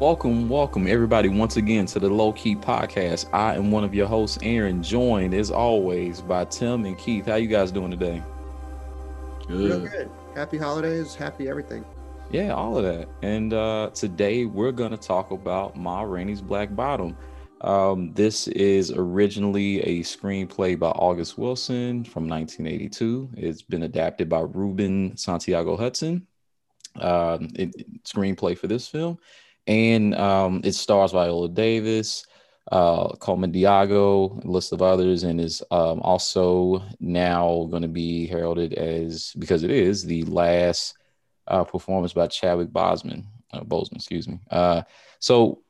Welcome, welcome everybody once again to the Low Key Podcast. I am one of your hosts, Aaron, joined as always by Tim and Keith. How you guys doing today? Real good. Happy holidays, happy everything. Yeah, all of that. And uh, today we're going to talk about Ma Rainey's Black Bottom. Um, this is originally a screenplay by August Wilson from 1982. It's been adapted by Ruben Santiago Hudson. Um, it, screenplay for this film and um, it stars Viola Davis, uh, Colman Domingo, a list of others, and is um, also now going to be heralded as because it is the last uh, performance by Chadwick Boseman, uh, Boseman, excuse me. Uh, so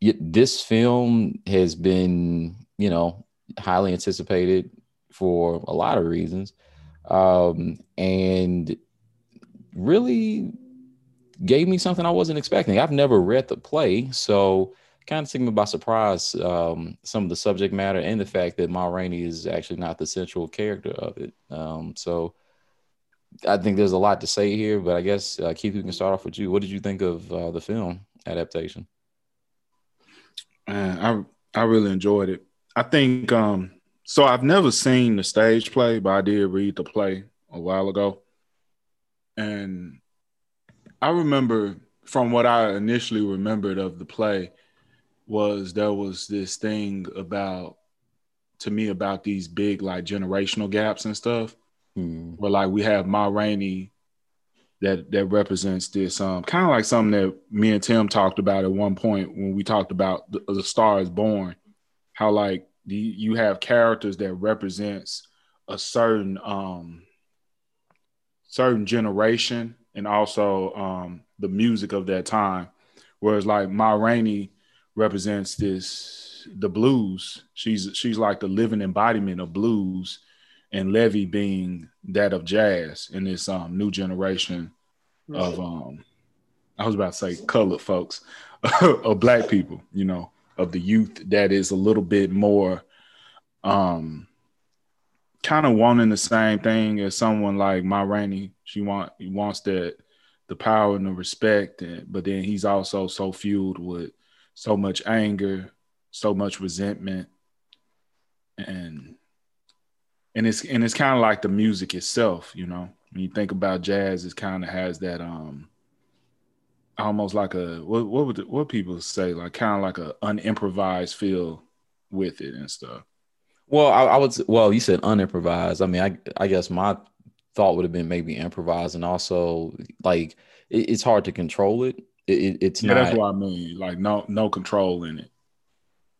y- this film has been, you know, highly anticipated for a lot of reasons, um, and really gave me something I wasn't expecting. I've never read the play, so kind of took me by surprise. Um, some of the subject matter and the fact that Ma Rainey is actually not the central character of it. Um, so I think there's a lot to say here, but I guess uh, Keith, we can start off with you. What did you think of uh, the film adaptation? I I really enjoyed it. I think um, so. I've never seen the stage play, but I did read the play a while ago, and I remember from what I initially remembered of the play was there was this thing about to me about these big like generational gaps and stuff. Mm. Where like we have Ma Rainey that that represents this um kind of like something that me and Tim talked about at one point when we talked about the, the Star is Born, how like the, you have characters that represents a certain um certain generation and also um, the music of that time. Whereas like Ma Rainey represents this the blues. She's she's like the living embodiment of blues, and Levee being that of jazz in this um, new generation of um I was about to say colored folks of black people, you know, of the youth that is a little bit more um kind of wanting the same thing as someone like Ma Rainey. She want wants that the power and the respect, and, but then he's also so fueled with so much anger, so much resentment, and and it's and it's kind of like the music itself, you know. When you think about jazz, it kind of has that um almost like a what what would what people say like kind of like a unimprovised feel with it and stuff. Well, I, I would. Well, you said unimprovised. I mean, I I guess my thought would have been maybe improvised, and also like it, it's hard to control it. it it's yeah, not. That's what I mean. Like no no control in it.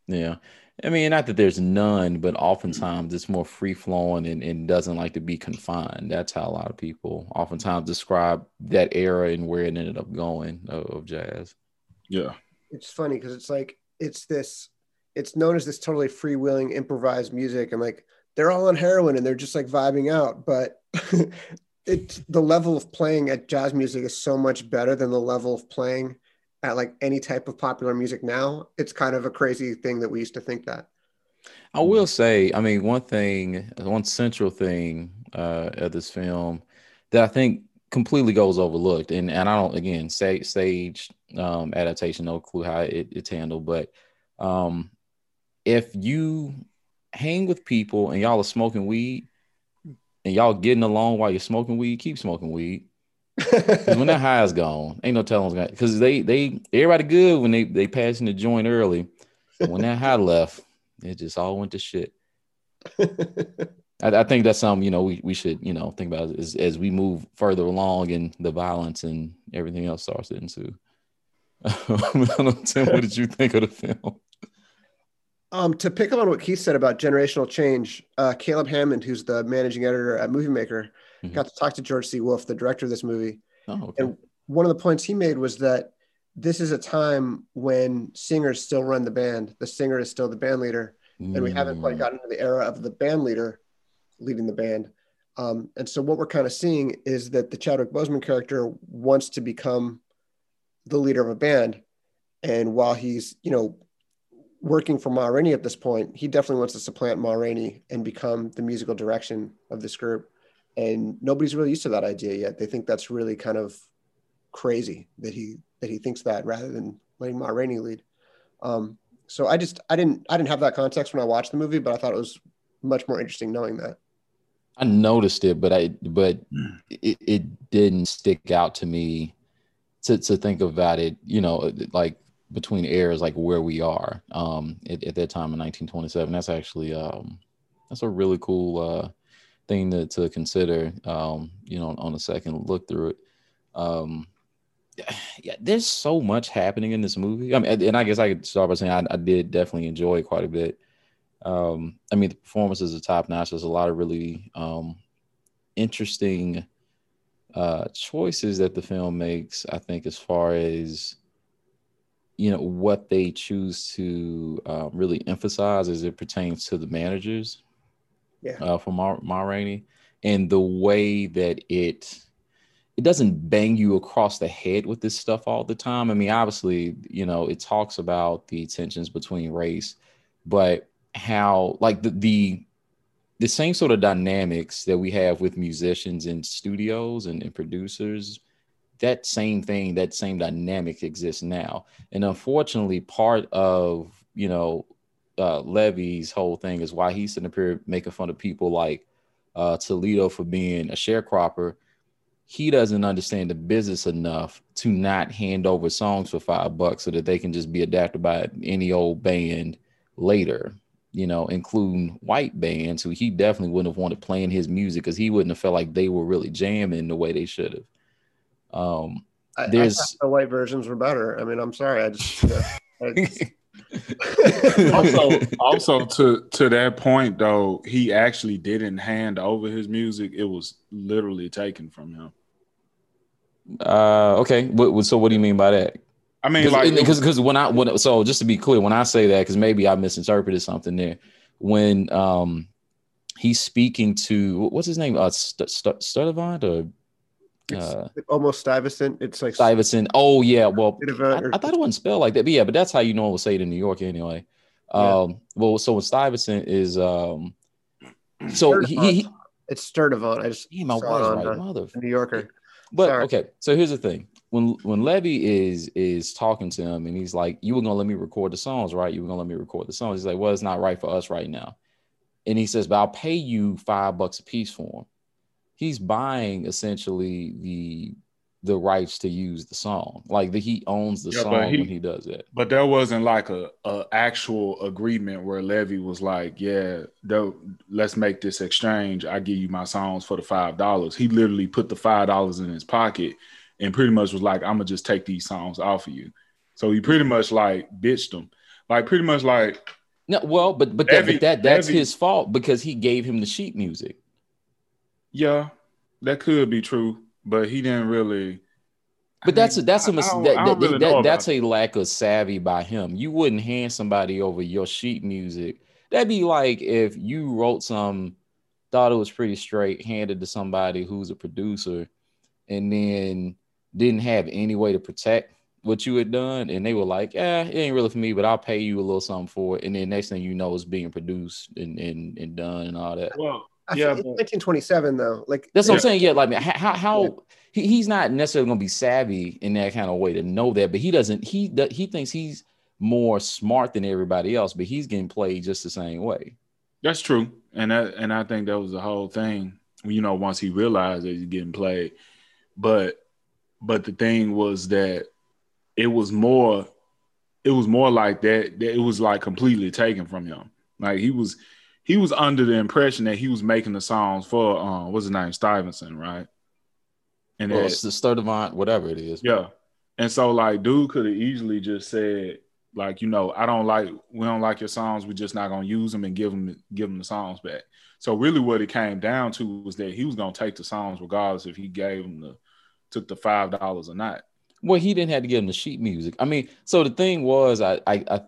Yeah. I mean, not that there's none, but oftentimes it's more free flowing and, and doesn't like to be confined. That's how a lot of people oftentimes describe that era and where it ended up going of, of jazz. Yeah. It's funny because it's like, it's this it's known as this totally freewheeling improvised music and like they're all on heroin and they're just like vibing out but it the level of playing at jazz music is so much better than the level of playing at like any type of popular music now. It's kind of a crazy thing that we used to think that. I will say i mean one thing one central thing uh of this film that i think completely goes overlooked and and i don't again say stage um adaptation no clue how it, it's handled but um if you hang with people and y'all are smoking weed and y'all getting along while you're smoking weed, keep smoking weed. when that high is gone, ain't no telling because they they everybody good when they they passing the joint early. when that high left, it just all went to shit. I, I, think that's something you know we, we should you know think about as as we move further along and the violence and everything else starts to ensue. Tim, what did you think of the film? Um, to pick up on what Keith said about generational change, uh, Caleb Hammond, who's the managing editor at Movie Maker, mm-hmm. got to talk to George C. Wolfe, the director of this movie. Oh, okay. And one of the points he made was that this is a time when singers still run the band. The singer is still the band leader, mm. and we haven't quite mm. gotten to the era of the band leader leading the band. Um, and so what we're kind of seeing is that the Chadwick Boseman character wants to become the leader of a band, and while he's you know working for Ma Rainey at this point, he definitely wants to supplant Ma Rainey and become the musical direction of this group. And nobody's really used to that idea yet. They think that's really kind of crazy that he that he thinks that rather than letting Ma Rainey lead. Um, so I just I didn't I didn't have that context when I watched the movie, but I thought it was much more interesting knowing that. I noticed it, but I but hmm. it, it didn't stick out to me to to think about it. You know, like between eras, like where we are um, at, at that time in 1927. That's actually um, that's a really cool uh, thing to to consider. Um, you know, on a second look through it. Um, yeah, there's so much happening in this movie. I mean, and I guess I could start by saying I, I did definitely enjoy it quite a bit. Um, I mean, the performances are top notch. There's a lot of really um, interesting uh, choices that the film makes. I think as far as you know what they choose to uh, really emphasize as it pertains to the managers. Yeah. Uh, for Ma, Ma Rainey, and the way that it it doesn't bang you across the head with this stuff all the time. I mean, obviously, you know, it talks about the tensions between race, but how like the the the same sort of dynamics that we have with musicians in studios and, and producers that same thing that same dynamic exists now and unfortunately part of you know uh, levee's whole thing is why he's sitting up here making fun of people like uh, toledo for being a sharecropper he doesn't understand the business enough to not hand over songs for five bucks so that they can just be adapted by any old band later you know, including white bands who he definitely wouldn't have wanted playing his music because he wouldn't have felt like they were really jamming the way they should have. Um, there's I, the white versions were better. I mean, I'm sorry, I just. also, also to to that point though, he actually didn't hand over his music. It was literally taken from him. Uh, okay. What, so what do you mean by that? I mean, Cause, like because because when I when so just to be clear, when I say that, because maybe I misinterpreted something there. When um he's speaking to what's his name, uh, St- St- Sturdyvant or uh, almost Stuyvesant. It's like Stuyvesant. Oh yeah, well, I, I, thought it wasn't spelled like that, but yeah, but that's how you was say it in New York anyway. Yeah. Um, well, so when Stuyvesant is um, so he, he, it's Sturdyvant. I just damn, my saw right, mother, New Yorker. But Sorry. okay, so here's the thing: when when Levee is is talking to him and he's like, "You were gonna let me record the songs, right? You were gonna let me record the songs." He's like, "Well, it's not right for us right now," and he says, "But I'll pay you five bucks a piece for them." He's buying essentially the the rights to use the song. Like the he owns the yeah, song he, when he does it. But there wasn't like a, a actual agreement where Levee was like, "Yeah, let's make this exchange. I give you my songs for the five dollars." He literally put the five dollars in his pocket and pretty much was like, "I'm gonna just take these songs off of you." So he pretty much like bitched them, like pretty much like. No, well, but but, Levee, that, but that that's Levee, his fault because he gave him the sheet music. Yeah, that could be true but he didn't really. But that's a, that's a mis- that, that, really that, that's a lack of savvy by him. You wouldn't hand somebody over your sheet music. That'd be like if you wrote some, thought it was pretty straight, handed to somebody who's a producer, and then didn't have any way to protect what you had done, and they were like, "Yeah, it ain't really for me, but I'll pay you a little something for it." And then next thing you know, it's being produced and and, and done and all that. Well, yeah, but, 1927 though. Like that's what yeah. I'm saying. Yeah, like how how yeah. he, he's not necessarily going to be savvy in that kind of way to know that, but he doesn't. He he thinks he's more smart than everybody else, but he's getting played just the same way. That's true, and that and I think that was the whole thing. You know, once he realized that he's getting played, but but the thing was that it was more it was more like that, that it was like completely taken from him. Like he was he was under the impression that he was making the songs for um what's his name Stuyvesant, right? And well, it's the Sturdyvant, whatever it is. Yeah. And so like dude could have easily just said, like, you know, I don't like we don't like your songs, we're just not gonna use them and give them give them the songs back. So really what it came down to was that he was gonna take the songs regardless if he gave them the took the five dollars or not. Well, he didn't have to give him the sheet music. I mean, so the thing was, I, I, I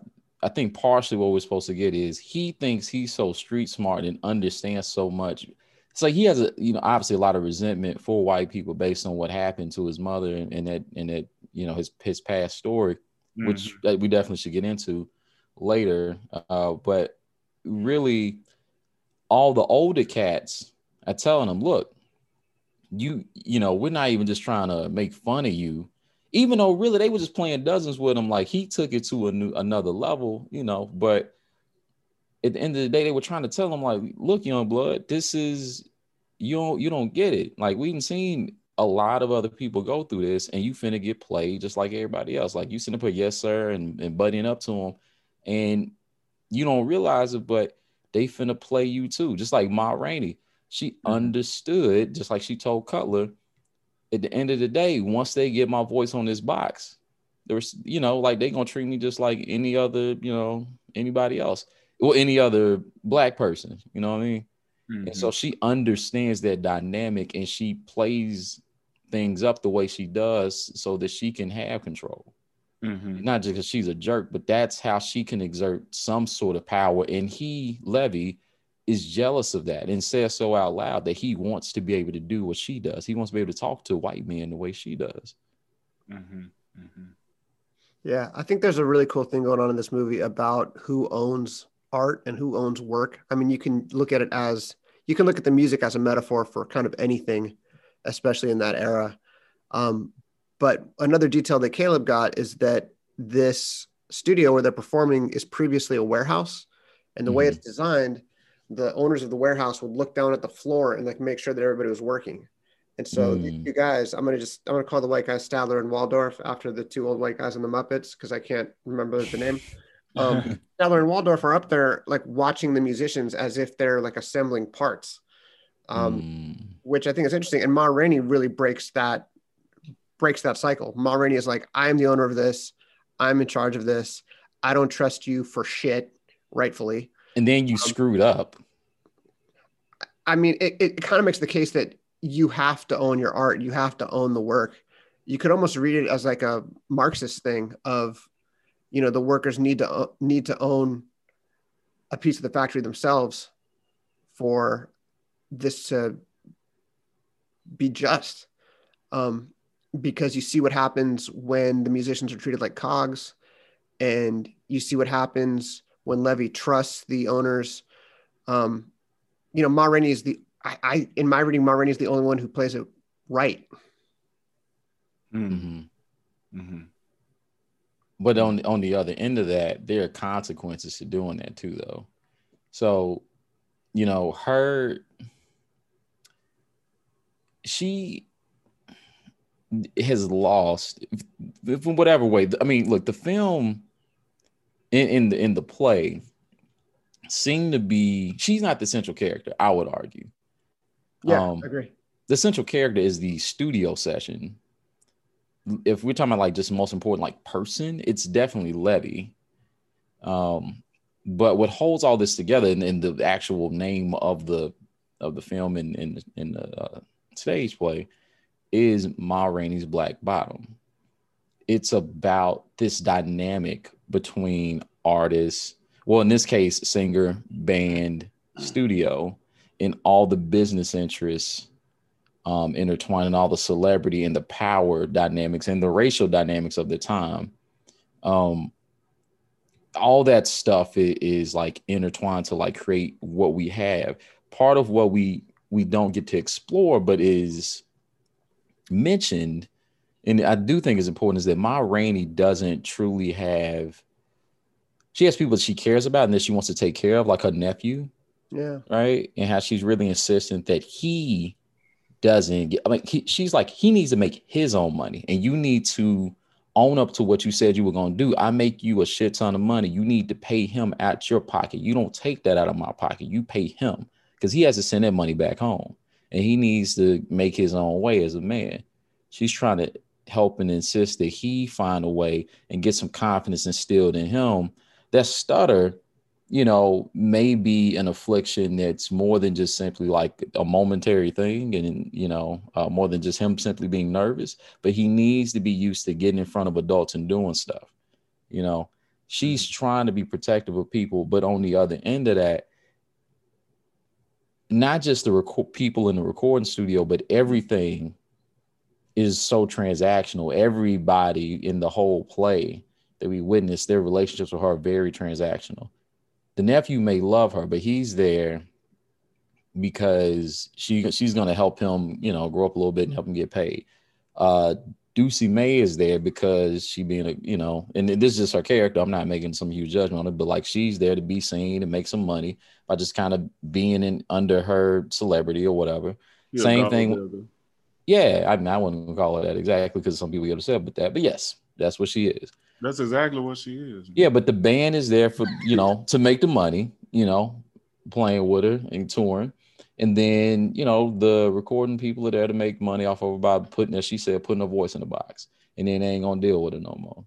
I think partially what we're supposed to get is he thinks he's so street smart and understands so much. So he has a, you know, obviously a lot of resentment for white people based on what happened to his mother and, and that and that, you know, his his past story, mm-hmm. which we definitely should get into later. Uh, but really, all the older cats are telling him, look, you, you know, we're not even just trying to make fun of you even though really they were just playing dozens with him, like he took it to a new another level, you know. But at the end of the day, they were trying to tell him, like, look, young blood, this is you don't you don't get it. Like we have seen a lot of other people go through this, and you finna get played just like everybody else. Like you sitting put yes sir and, and buddying up to him, and you don't realize it, but they finna play you too. Just like Ma Rainey, she mm-hmm. understood, just like she told Cutler at the end of the day, once they get my voice on this box, there's, you know, like they're gonna treat me just like any other, you know, anybody else or any other black person. You know what I mean? Mm-hmm. And so she understands that dynamic and she plays things up the way she does so that she can have control. Mm-hmm. Not just because she's a jerk, but that's how she can exert some sort of power. And he, Levee, is jealous of that and says so out loud that he wants to be able to do what she does. He wants to be able to talk to white men the way she does. Mm-hmm. Mm-hmm. Yeah, I think there's a really cool thing going on in this movie about who owns art and who owns work. I mean, you can look at it as you can look at the music as a metaphor for kind of anything, especially in that era. Um, but another detail that Caleb got is that this studio where they're performing is previously a warehouse, and the mm-hmm. way it's designed the owners of the warehouse would look down at the floor and like make sure that everybody was working. And so mm. these two guys, I'm gonna just I'm gonna call the white guys Statler and Waldorf after the two old white guys in the Muppets because I can't remember the name. Um, Statler and Waldorf are up there like watching the musicians as if they're like assembling parts, um, mm. which I think is interesting. And Ma Rainey really breaks that breaks that cycle. Ma Rainey is like, I am the owner of this. I'm in charge of this. I don't trust you for shit, rightfully and then you um, screwed up. I mean, it, it kind of makes the case that you have to own your art, you have to own the work. You could almost read it as like a Marxist thing of, you know, the workers need to need to own a piece of the factory themselves for this to be just. Um, because you see what happens when the musicians are treated like cogs, and you see what happens when Levee trusts the owners. Um, you know, Ma Rainey is the I, I in my reading, Ma Rainey is the only one who plays it right. Mm-hmm. Mm-hmm. But on on the other end of that, there are consequences to doing that too, though. So, you know, her she has lost from whatever way. I mean, look, the film in, in the in the play seem to be she's not the central character, I would argue. Yeah, um, I agree. The central character is the studio session. If we're talking about like just most important like person, it's definitely Levee. Um, but what holds all this together in, in the actual name of the of the film and in, in, in, the uh, stage play is Ma Rainey's Black Bottom. It's about this dynamic between artists, well, in this case, singer, band, studio, and all the business interests um, intertwined and all the celebrity and the power dynamics and the racial dynamics of the time. Um, all that stuff is, is like intertwined to like create what we have. Part of what we we don't get to explore, but is mentioned, and I do think is important, is that Ma Rainey doesn't truly have she has people that she cares about and that she wants to take care of, like her nephew. Yeah. Right. And how she's really insistent that he doesn't get, I mean, he, she's like, he needs to make his own money and you need to own up to what you said you were going to do. I make you a shit ton of money. You need to pay him out your pocket. You don't take that out of my pocket. You pay him because he has to send that money back home and he needs to make his own way as a man. She's trying to help and insist that he find a way and get some confidence instilled in him that stutter you know, may be an affliction that's more than just simply like a momentary thing and, you know, uh, more than just him simply being nervous, but he needs to be used to getting in front of adults and doing stuff. You know, she's mm-hmm. trying to be protective of people, but on the other end of that, not just the people in the recording studio, but everything is so transactional. Everybody in the whole play that we witness, their relationships with her are very transactional. The nephew may love her, but he's there because she she's going to help him, you know, grow up a little bit and help him get paid. Uh, Dussie Mae is there because she being a, you know, and this is just her character. I'm not making some huge judgment on it, but like she's there to be seen and make some money by just kind of being in under her celebrity or whatever. You're Same thing. Yeah, I mean, I wouldn't call her that exactly because some people get upset with that, but yes, that's what she is. That's exactly what she is. Yeah, but the band is there for you know to make the money, you know, playing with her and touring. And then, you know, the recording people are there to make money off of her by putting, as she said, putting a voice in the box. And then they ain't gonna deal with it no more.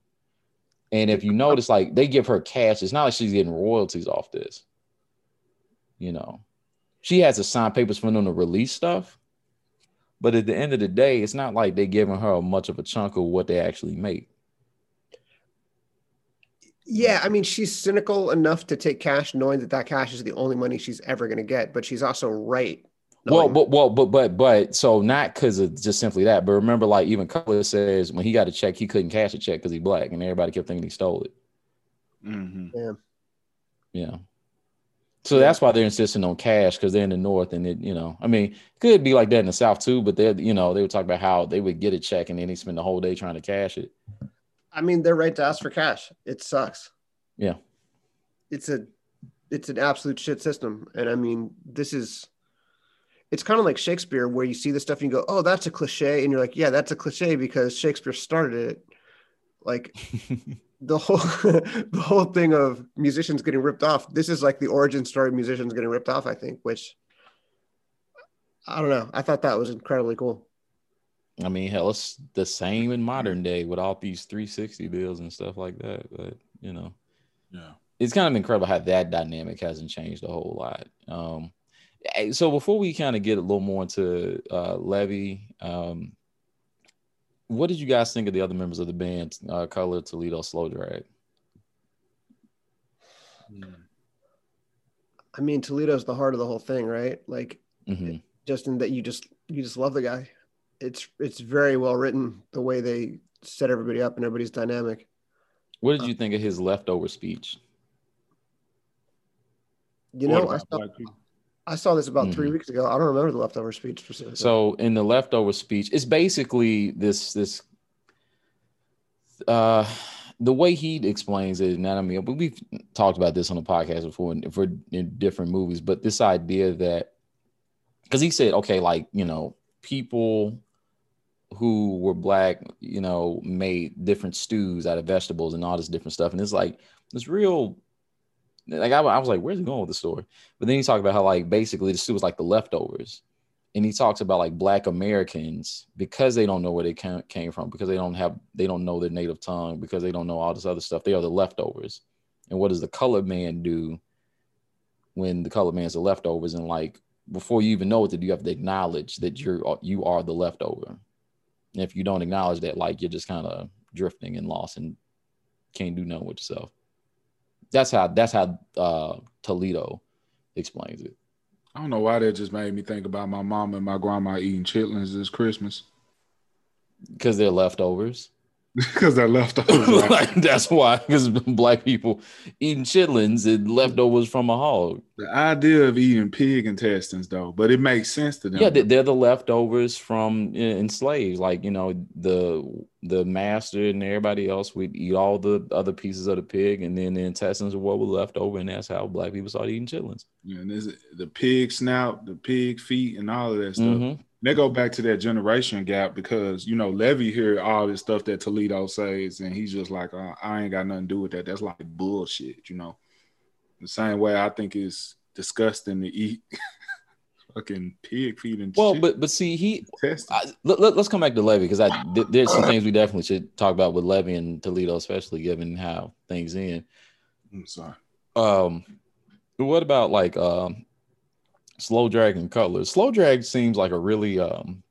And if you notice, like they give her cash, it's not like she's getting royalties off this. You know, she has to sign papers for them to release stuff. But at the end of the day, it's not like they're giving her much of a chunk of what they actually make. Yeah, I mean, she's cynical enough to take cash, knowing that that cash is the only money she's ever going to get. But she's also right. Well, but well, but but but so not because of just simply that, but remember, like even Cutler says when he got a check, he couldn't cash a check because he black, and everybody kept thinking he stole it. Mm-hmm. Yeah. Yeah. So that's why they're insisting on cash because they're in the north, and it, you know, I mean, could be like that in the south too, but they, you know, they would talk about how they would get a check and then they spend the whole day trying to cash it. I mean, they're right to ask for cash. It sucks. Yeah. It's a it's an absolute shit system. And I mean, this is it's kind of like Shakespeare where you see the stuff and you go, "Oh, that's a cliche." And you're like, "Yeah, that's a cliche because Shakespeare started it." Like the whole the whole thing of musicians getting ripped off. This is like the origin story of musicians getting ripped off, I think, which I don't know. I thought that was incredibly cool. I mean, hell, it's the same in modern day with all these 360 deals and stuff like that. But you know, yeah, it's kind of incredible how that dynamic hasn't changed a whole lot. Um, so before we kind of get a little more into uh, Levee, um, what did you guys think of the other members of the band, uh, Cutler, Toledo, Slow Drag? I mean, Toledo's the heart of the whole thing, right? Like, mm-hmm. just in that you just you just love the guy it's it's very well written the way they set everybody up and everybody's dynamic. What did you think of his leftover speech? You know, I saw, I saw this about mm-hmm. three weeks ago. I don't remember the leftover speech specifically. So in the leftover speech, it's basically this this uh the way he explains it, and I mean we've talked about this on the podcast before for in different movies, but this idea that because he said, okay, like you know, people who were black, you know, made different stews out of vegetables and all this different stuff. And it's like it's real. Like I, I was like, where's he going with the story? But then he talked about how like basically the stew was like the leftovers, and he talks about like black Americans because they don't know where they came from, because they don't have they don't know their native tongue, because they don't know all this other stuff. They are the leftovers. And what does the colored man do when the colored man's the leftovers? And like before you even know what to do, you have to acknowledge that you're you are the leftover and if you don't acknowledge that, like you're just kind of drifting and lost and can't do nothing with yourself. That's how that's how uh, Toledo explains it. I don't know why that just made me think about my mom and my grandma eating chitlins this Christmas. Because they're leftovers. Because they're leftovers. like, that's why. Because black people eating chitlins and leftovers from a hog. The idea of eating pig intestines, though, but it makes sense to them. Yeah, they're the leftovers from enslaved. Like you know, the the master and everybody else would eat all the other pieces of the pig, and then the intestines are what were left over, and that's how black people started eating chitlins. Yeah, and there's the pig snout, the pig feet, and all of that stuff. Mm-hmm they go back to that generation gap because you know Levee hear all this stuff that Toledo says, and he's just like, uh, I ain't got nothing to do with that. That's like bullshit, you know. The same way I think it's disgusting to eat fucking pig feet and well, shit. but but see, he I, let, us let, come back to Levee because I th- there's some things we definitely should talk about with Levee and Toledo, especially given how things end. I'm sorry. Um, what about like um Slow Drag and Cutler. Slow Drag seems like a really um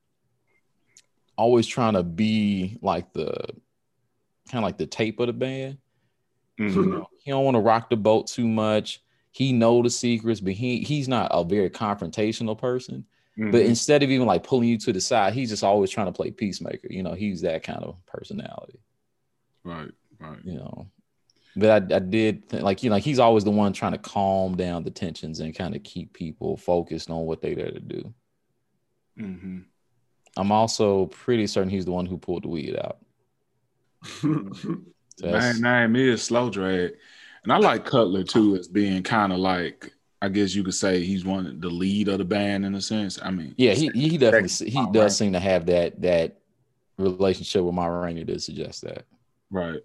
always trying to be like the kind of like the tape of the band. Mm-hmm. You know, he don't want to rock the boat too much. He know the secrets, but he he's not a very confrontational person. Mm-hmm. But instead of even like pulling you to the side, he's just always trying to play peacemaker. You know, he's that kind of personality. Right, right. You know, but I, I did like you know he's always the one trying to calm down the tensions and kind of keep people focused on what they're there to do. Mm-hmm. I'm also pretty certain he's the one who pulled the weed out. Man, name is slow drag. And I like Cutler too as being kind of like I guess you could say he's one the lead of the band in a sense. I mean, yeah, he he definitely he does seem to have that that relationship with Ma Rainey to suggest that. Right.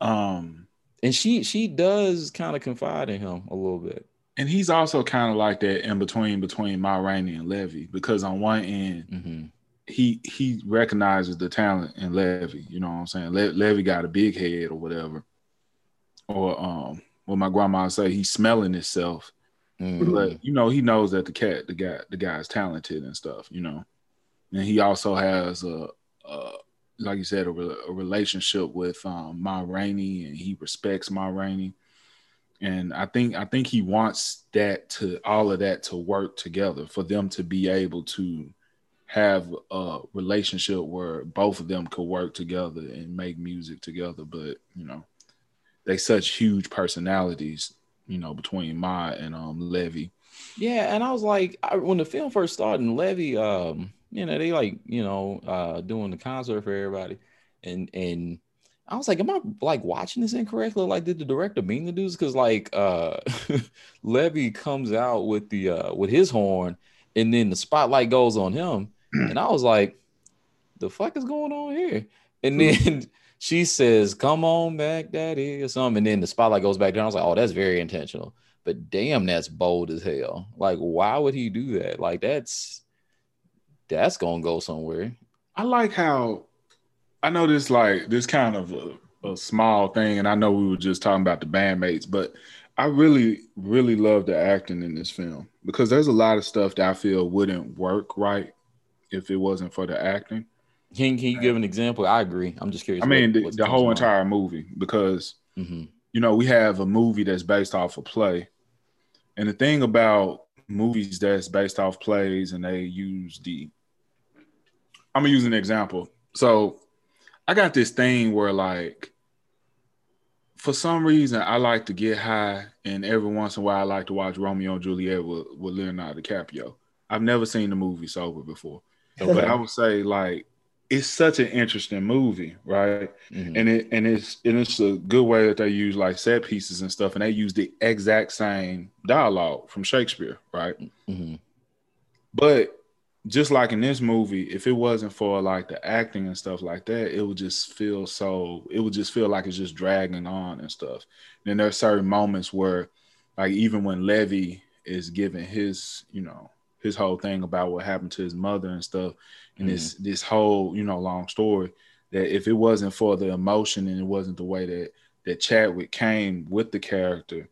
Um and she she does kind of confide in him a little bit. And he's also kind of like that in between between Ma Rainey and Levee because on one end mm-hmm. he he recognizes the talent in Levee. You know what I'm saying? Le- Levee got a big head or whatever, or um, what my grandma say, he's smelling himself. Mm-hmm. But you know, he knows that the cat, the guy, the guy's talented and stuff. You know, and he also has a, a like you said, a, a relationship with um, Ma Rainey, and he respects Ma Rainey. And I think I think he wants that to all of that to work together for them to be able to have a relationship where both of them could work together and make music together. But you know, they such huge personalities, you know, between Ma and um Levee. Yeah, and I was like, I, when the film first started, and Levee, um, you know, they like, you know, uh, doing the concert for everybody, and and I was like, am I like watching this incorrectly? Like, did the director mean to do this? Because like, uh, Levee comes out with the uh with his horn, and then the spotlight goes on him, and I was like, the fuck is going on here? And then she says, "Come on back, daddy," or something, and then the spotlight goes back down. I was like, "Oh, that's very intentional." But damn, that's bold as hell. Like, why would he do that? Like, that's that's gonna go somewhere. I like how I know this like this kind of a, a small thing, and I know we were just talking about the bandmates, but I really, really love the acting in this film because there's a lot of stuff that I feel wouldn't work right if it wasn't for the acting. Can, can you give an example? I agree. I'm just curious. I mean, what, the, the whole entire movie because mm-hmm. you know we have a movie that's based off a play, and the thing about movies that's based off plays and they use the I'm gonna use an example. So I got this thing where like for some reason I like to get high and every once in a while I like to watch Romeo and Juliet with, with Leonardo DiCaprio. I've never seen the movie sober before. Okay. But I would say like it's such an interesting movie, right? Mm-hmm. And it and it's and it's a good way that they use like set pieces and stuff, and they use the exact same dialogue from Shakespeare, right? Mm-hmm. But just like in this movie, if it wasn't for like the acting and stuff like that, it would just feel so. It would just feel like it's just dragging on and stuff. And then there are certain moments where, like even when Levee is giving his, you know, his whole thing about what happened to his mother and stuff, and mm-hmm. this this whole you know long story that if it wasn't for the emotion and it wasn't the way that that Chadwick came with the character,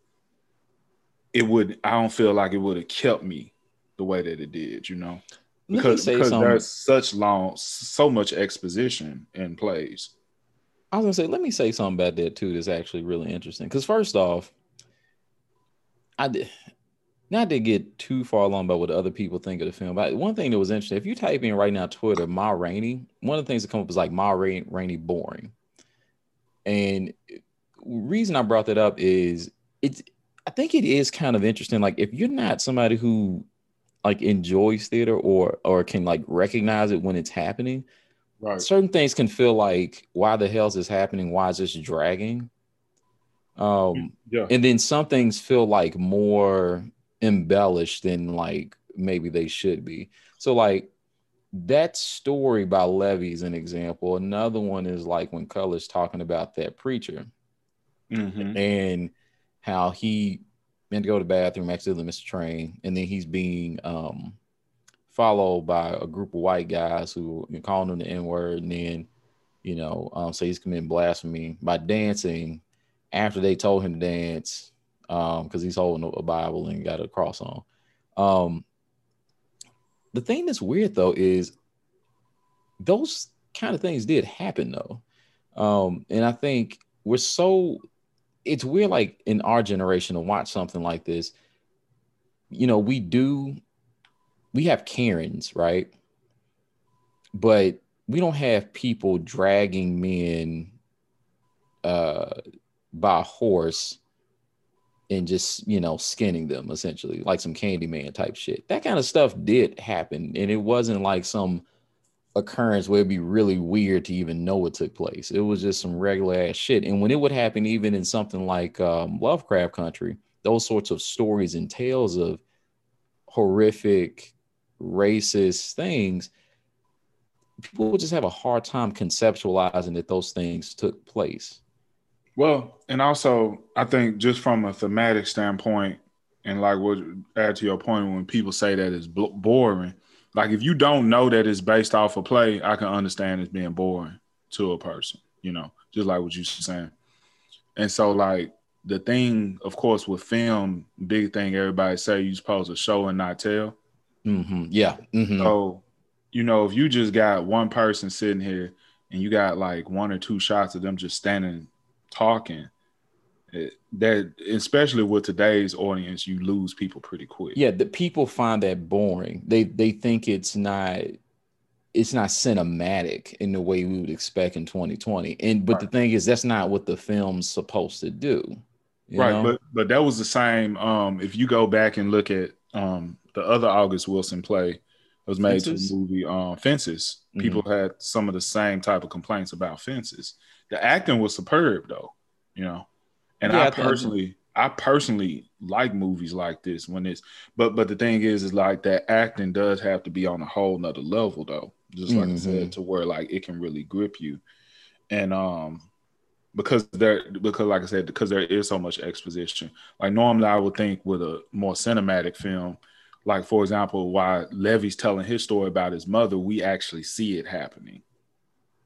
it would I don't feel like it would have kept me the way that it did, you know. Because, because there's such long so much exposition in plays. I was gonna say, let me say something about that too that's actually really interesting. Because first off, I did not to get too far along about what other people think of the film, but one thing that was interesting, if you type in right now Twitter, Ma Rainey, one of the things that come up is like Ma Rainey boring. And reason I brought that up is it's I think it is kind of interesting. Like if you're not somebody who like enjoys theater or or can like recognize it when it's happening, right. certain things can feel like why the hell is this happening? Why is this dragging? Um yeah. and then some things feel like more embellished than like maybe they should be. So like that story by levee is an example. Another one is like when Cutler's talking about that preacher mm-hmm. and how he meant to go to the bathroom, accidentally missed a train, and then he's being um, followed by a group of white guys who are calling him the N word, and then you know, um, so he's committing blasphemy by dancing after they told him to dance because um, he's holding a Bible and got a cross on. Um, the thing that's weird though is those kind of things did happen though, um, and I think we're so it's weird like in our generation to watch something like this. You know, we do we have Karens, right? But we don't have people dragging men uh by horse and just you know skinning them essentially like some Candyman type shit. That kind of stuff did happen, and it wasn't like some occurrence where it'd be really weird to even know what took place. It was just some regular ass shit. And when it would happen, even in something like um, Lovecraft Country, those sorts of stories and tales of horrific, racist things, people would just have a hard time conceptualizing that those things took place. Well, and also, I think just from a thematic standpoint, and like what add to your point when people say that it's boring like if you don't know that it's based off a play, I can understand it's being boring to a person, you know, just like what you are saying. And so like the thing, of course, with film, big thing everybody say you supposed to show and not tell. Mm-hmm. Yeah. Mm-hmm. So, you know, if you just got one person sitting here and you got like one or two shots of them just standing talking, that especially with today's audience you lose people pretty quick yeah the people find that boring they they think it's not it's not cinematic in the way we would expect in 2020 and but right. the thing is that's not what the film's supposed to do right know? but but that was the same um if you go back and look at um the other august wilson play was made fences? to the movie um fences mm-hmm. people had some of the same type of complaints about fences the acting was superb though you know and yeah, I personally, I personally like movies like this when it's but but the thing is is like that acting does have to be on a whole nother level though. Just like mm-hmm. I said, mm-hmm. to where like it can really grip you. And um because there because like I said, because there is so much exposition. Like normally I would think with a more cinematic film, like for example, why Levee's telling his story about his mother, we actually see it happening.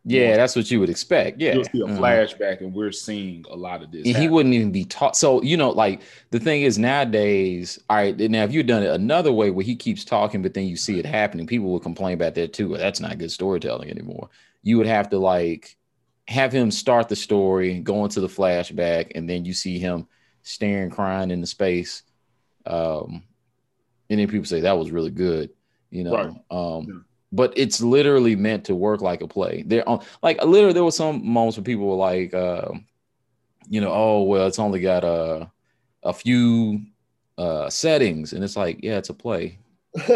Yeah, that's what you would expect. Yeah, you'll see a mm-hmm. flashback, and we're seeing a lot of this. And he wouldn't even be taught. So you know, like the thing is nowadays. All right, now if you'd done it another way where he keeps talking, but then you see it happening, people would complain about that too. That's not good storytelling anymore. You would have to like have him start the story, go into the flashback, and then you see him staring, crying in the space. Um, and then people say that was really good. You know, right. um. Yeah but it's literally meant to work like a play. There on like literally there was some moments where people were like, uh, you know, oh well, it's only got a a few uh, settings, and it's like, yeah, it's a play.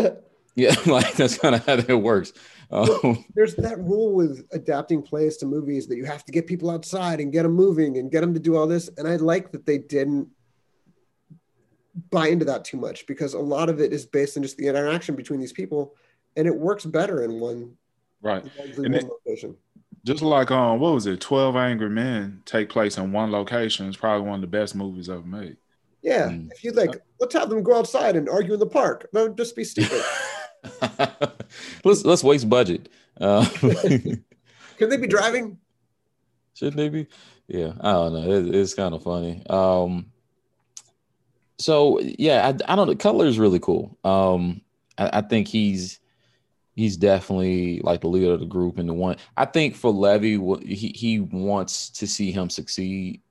yeah, like that's kind of how that works. Um, There's that rule with adapting plays to movies that you have to get people outside and get them moving and get them to do all this. And I like that they didn't buy into that too much because a lot of it is based on just the interaction between these people and it works better in one right in one location. Just like um, what was it? Twelve Angry Men take place in one location. It's probably one of the best movies ever made. Yeah, mm. if you like, let's have them go outside and argue in the park. That would just be stupid. let's let's waste budget. Uh, Can they be driving? Shouldn't they be? Yeah, I don't know. It, it's kind of funny. Um, so yeah, I, I don't know. Cutler is really cool. Um, I, I think he's he's definitely like the leader of the group and the one I think for Levee he he wants to see him succeed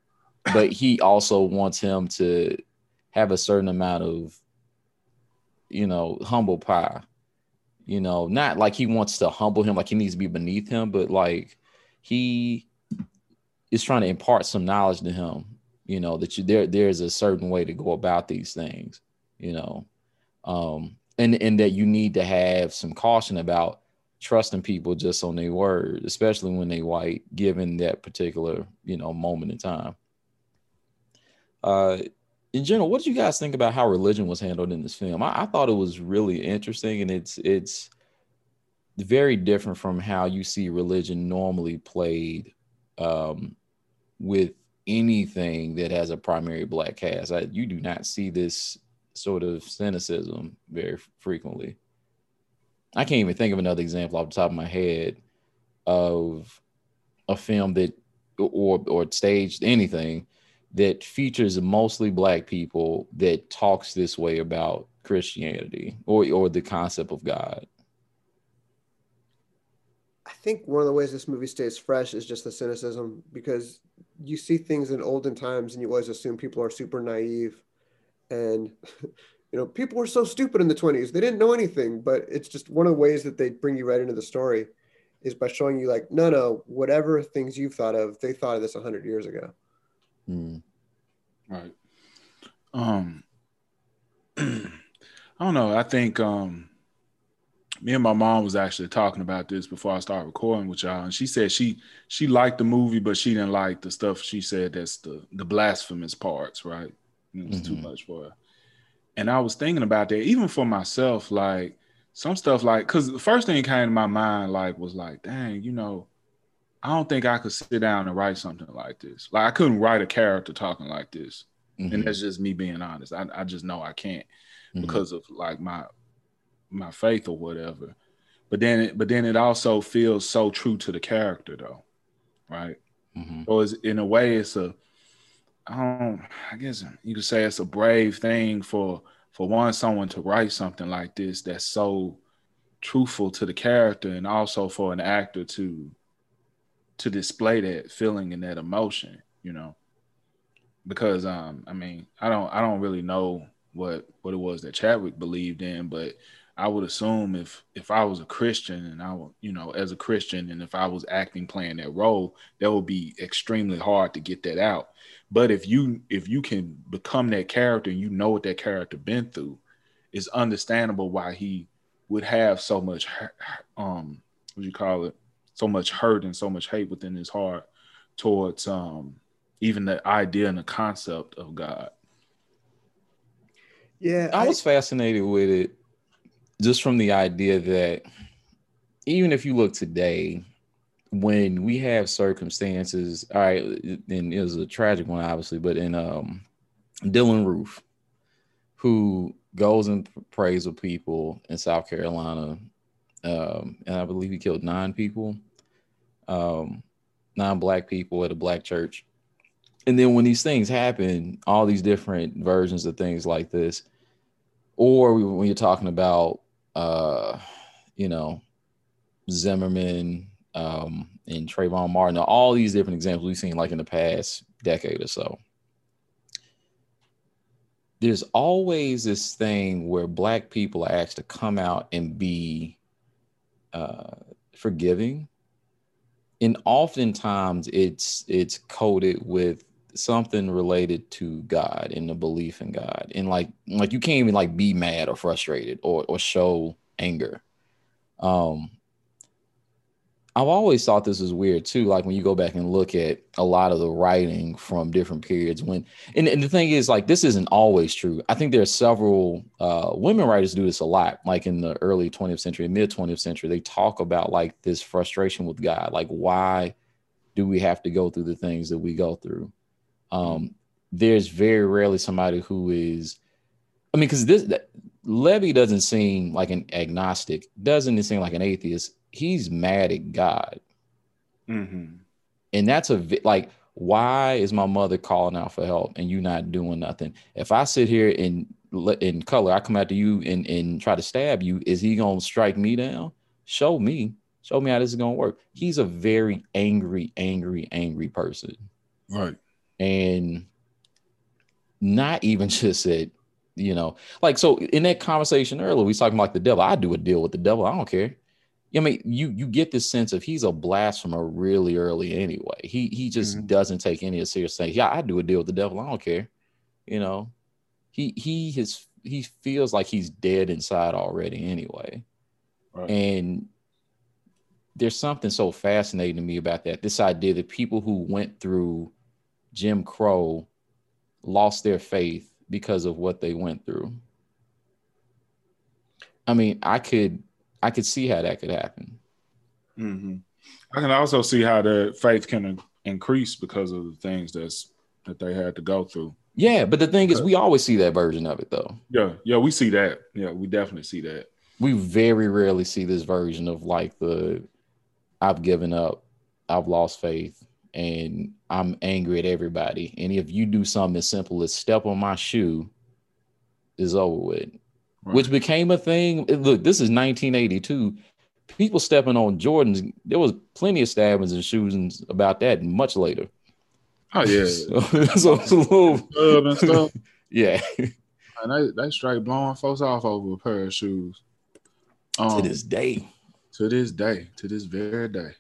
but he also wants him to have a certain amount of you know humble pie you know not like he wants to humble him like he needs to be beneath him but like he is trying to impart some knowledge to him you know that you there there's a certain way to go about these things you know. Um and and that you need to have some caution about trusting people just on their word, especially when they white, given that particular you know moment in time. Uh, in general, what did you guys think about how religion was handled in this film? I, I thought it was really interesting, and it's it's very different from how you see religion normally played um, with anything that has a primary black cast. I, you do not see this sort of cynicism very frequently. I can't even think of another example off the top of my head of a film that or or staged anything that features mostly black people that talks this way about Christianity or or the concept of God. I think one of the ways this movie stays fresh is just the cynicism because you see things in olden times and you always assume people are super naive and you know people were so stupid in the 20s they didn't know anything but it's just one of the ways that they bring you right into the story is by showing you like no no whatever things you've thought of they thought of this 100 years ago mm. right um i don't know i think um me and my mom was actually talking about this before I started recording with y'all, and she said she she liked the movie, but she didn't like the stuff. She said that's the the blasphemous parts, right? It was mm-hmm. too much for her. And I was thinking about that, even for myself, like some stuff, like because the first thing came to my mind, like was like, dang, you know, I don't think I could sit down and write something like this. Like I couldn't write a character talking like this, mm-hmm. and that's just me being honest. I, I just know I can't mm-hmm. because of like my my faith or whatever. But then it, but then it also feels so true to the character though, right? Mm-hmm. So it's, in a way, it's a I I guess you could say it's a brave thing for for one someone to write something like this that's so truthful to the character and also for an actor to to display that feeling and that emotion, you know. Because um I mean, I don't I don't really know what what it was that Chadwick believed in, but I would assume if if I was a Christian and I you know, as a Christian and if I was acting playing that role, that would be extremely hard to get that out. But if you if you can become that character and you know what that character been through, it's understandable why he would have so much um what do you call it? So much hurt and so much hate within his heart towards um even the idea and the concept of God. Yeah, I, I was fascinated with it just from the idea that even if you look today, when we have circumstances, all right, and it was a tragic one, obviously, but in um, Dylann Roof, who goes and prays with people in South Carolina, um, and I believe he killed nine people, um, nine black people at a black church. And then when these things happen, all these different versions of things like this, or when you're talking about uh, you know, Zimmerman um, and Trayvon Martin, all these different examples we've seen like in the past decade or so. There's always this thing where black people are asked to come out and be uh, forgiving, and oftentimes it's it's coded with something related to God and the belief in God. And like like you can't even like be mad or frustrated or or show anger. Um I've always thought this was weird too. Like when you go back and look at a lot of the writing from different periods, when and, and the thing is, like this isn't always true. I think there are several uh, women writers do this a lot. Like in the early 20th century, mid 20th century, they talk about like this frustration with God. Like why do we have to go through the things that we go through? Um, there's very rarely somebody who is, I mean, because this Levee doesn't seem like an agnostic, doesn't seem like an atheist. He's mad at God, mm-hmm. and that's a like. Why is my mother calling out for help and you not doing nothing? If I sit here in in color, I come after you and and try to stab you, is he gonna strike me down? Show me, show me how this is gonna work. He's a very angry, angry, angry person. Right and not even just said, you know, like so in that conversation earlier, we talking about like the devil. I do a deal with the devil. I don't care. I mean, you you get this sense of he's a blasphemer really early anyway. He he just mm-hmm. doesn't take any of serious thing. Yeah, I do a deal with the devil. I don't care. You know, he he his he feels like he's dead inside already anyway. Right. And there's something so fascinating to me about that. This idea that people who went through Jim Crow lost their faith because of what they went through. I mean, I could I could see how that could happen. Mm-hmm. I can also see how the faith can increase because of the things that's that they had to go through. Yeah, but the thing is, we always see that version of it, though. Yeah, yeah, we see that. Yeah, we definitely see that. We very rarely see this version of like the I've given up, I've lost faith, and I'm angry at everybody. And if you do something as simple as step on my shoe, is over with. Right. Which became a thing. Look, this is 1982. People stepping on Jordans. There was plenty of stabbings and shootings about that much later. Oh yeah. so, so it's a little and stuff. yeah. And they, they straight blowing folks off over a pair of shoes. Um, to this day. To this day. To this very day.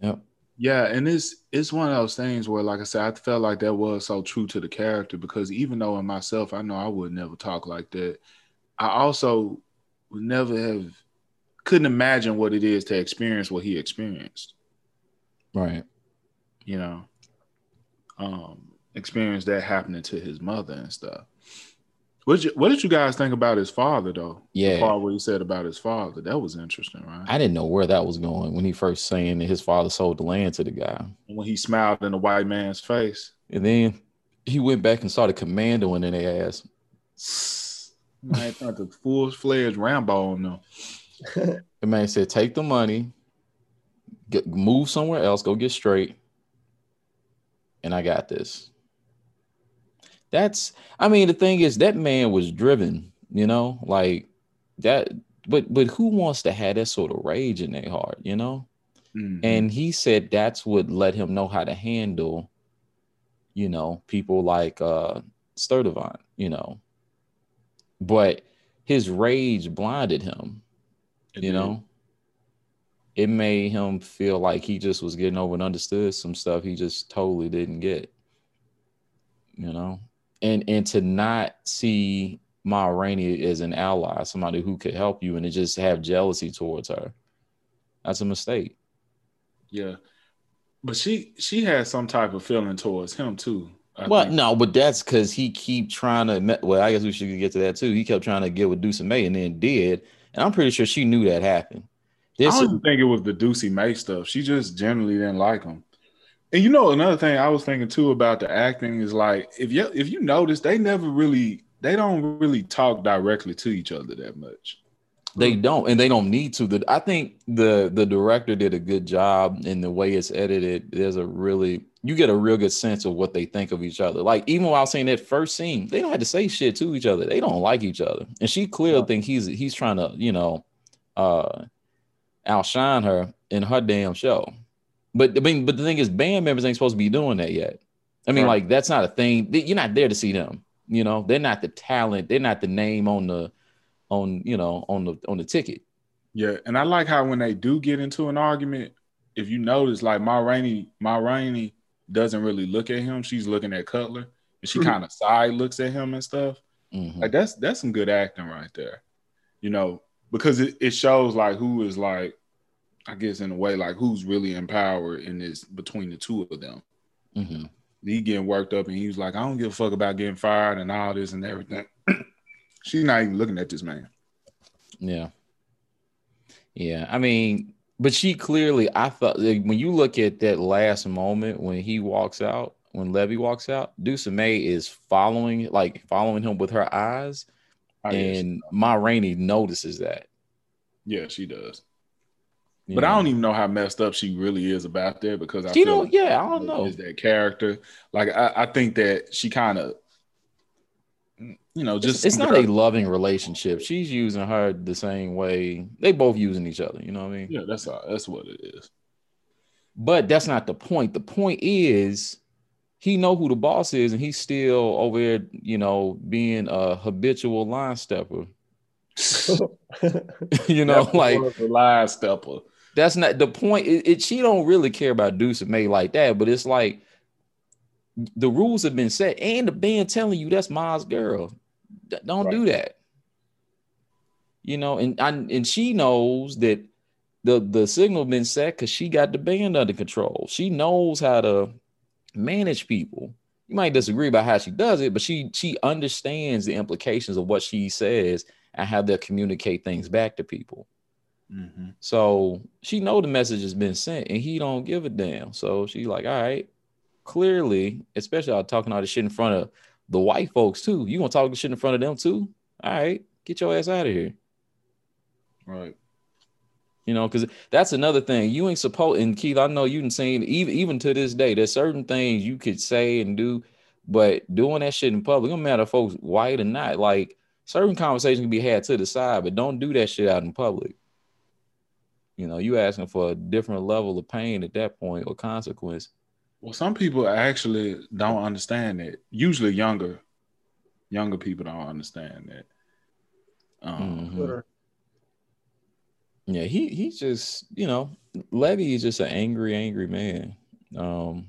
Yep. Yeah, and it's it's one of those things where, like I said, I felt like that was so true to the character because even though in myself I know I would never talk like that, I also would never have couldn't imagine what it is to experience what he experienced. Right. You know, um, experience that happening to his mother and stuff. What did you, what did you guys think about his father though? Yeah, the part where he said about his father that was interesting, right? I didn't know where that was going when he first saying that his father sold the land to the guy. When he smiled in the white man's face, and then he went back and started commandoing in their ass. Man, turned to full fledged Rambo on them. the man said, "Take the money, get move somewhere else, go get straight, and I got this." That's, I mean, the thing is, that man was driven, you know, like that. But but who wants to have that sort of rage in their heart, you know? Mm-hmm. And he said that's what let him know how to handle, you know, people like uh Sturdyvant, you know. But his rage blinded him, it you did. know. It made him feel like he just was getting over and understood some stuff he just totally didn't get. You know, and and to not see Ma Rainey as an ally, somebody who could help you, and to just have jealousy towards her, that's a mistake. Yeah, but she she has some type of feeling towards him too. I well, think. no, but that's because he keep trying to. Well, I guess we should get to that too. He kept trying to get with Dussie Mae, and then did, and I'm pretty sure she knew that happened. This I don't think it was the Dussie Mae stuff. She just generally didn't like him. And you know, another thing I was thinking too about the acting is like if you if you notice, they never really they don't really talk directly to each other that much. They don't, and they don't need to. The I think the the director did a good job in the way it's edited. There's a really you get a real good sense of what they think of each other. Like even while saying that first scene, they don't have to say shit to each other. They don't like each other, and she clearly yeah. think he's he's trying to you know uh outshine her in her damn show. But I mean, but the thing is, band members ain't supposed to be doing that yet. I mean, right. like that's not a thing. You're not there to see them. You know, they're not the talent. They're not the name on the on you know on the on the ticket. Yeah, and I like how when they do get into an argument, if you notice, like Ma Rainey, Ma Rainey doesn't really look at him. She's looking at Cutler, and she mm-hmm. kind of side looks at him and stuff. Mm-hmm. Like that's that's some good acting right there. You know, because it, it shows like who is like I guess in a way, like who's really in power in this between the two of them. Mm-hmm. He getting worked up, and he was like, "I don't give a fuck about getting fired and all this and everything." She's not even looking at this man. Yeah, yeah. I mean, but she clearly, I thought like, when you look at that last moment when he walks out, when Levee walks out, Dussie Mae is following, like following him with her eyes, oh, I and Ma Rainey notices that. Yeah, she does. But I don't even know how messed up she really is about that because I you know, like yeah, I don't know. Is that character like I, I think that she kind of, you know, just it's, it's not a loving relationship. She's using her the same way they both using each other. You know what I mean? Yeah, that's all, that's what it is. But that's not the point. The point is he know who the boss is, and he's still over there, you know, being a habitual line stepper. you know, like the line stepper. That's not the point. It, it, she don't really care about Dussie Mae like that, but it's like the rules have been set, and the band telling you that's Ma's girl. Don't right. do that. You know, and I, and she knows that the the signal been set because she got the band under control. She knows how to manage people. You might disagree about how she does it, but she she understands the implications of what she says and how they'll communicate things back to people. Mm-hmm. So she know the message has been sent, and he don't give a damn. So she's like, all right, clearly, especially I'm talking all this shit in front of the white folks too. You gonna talk shit in front of them too? All right, get your ass out of here. Right. You know, because that's another thing. You ain't supposed. And Keith, I know you can say even even to this day, there's certain things you could say and do, but doing that shit in public, no matter if folks white or not, like certain conversations can be had to the side, but don't do that shit out in public. You know, you asking for a different level of pain at that point or consequence. Well, some people actually don't understand it. Usually, younger, younger people don't understand that. Um, mm-hmm. Yeah, he he's just you know Levee is just an angry, angry man, um,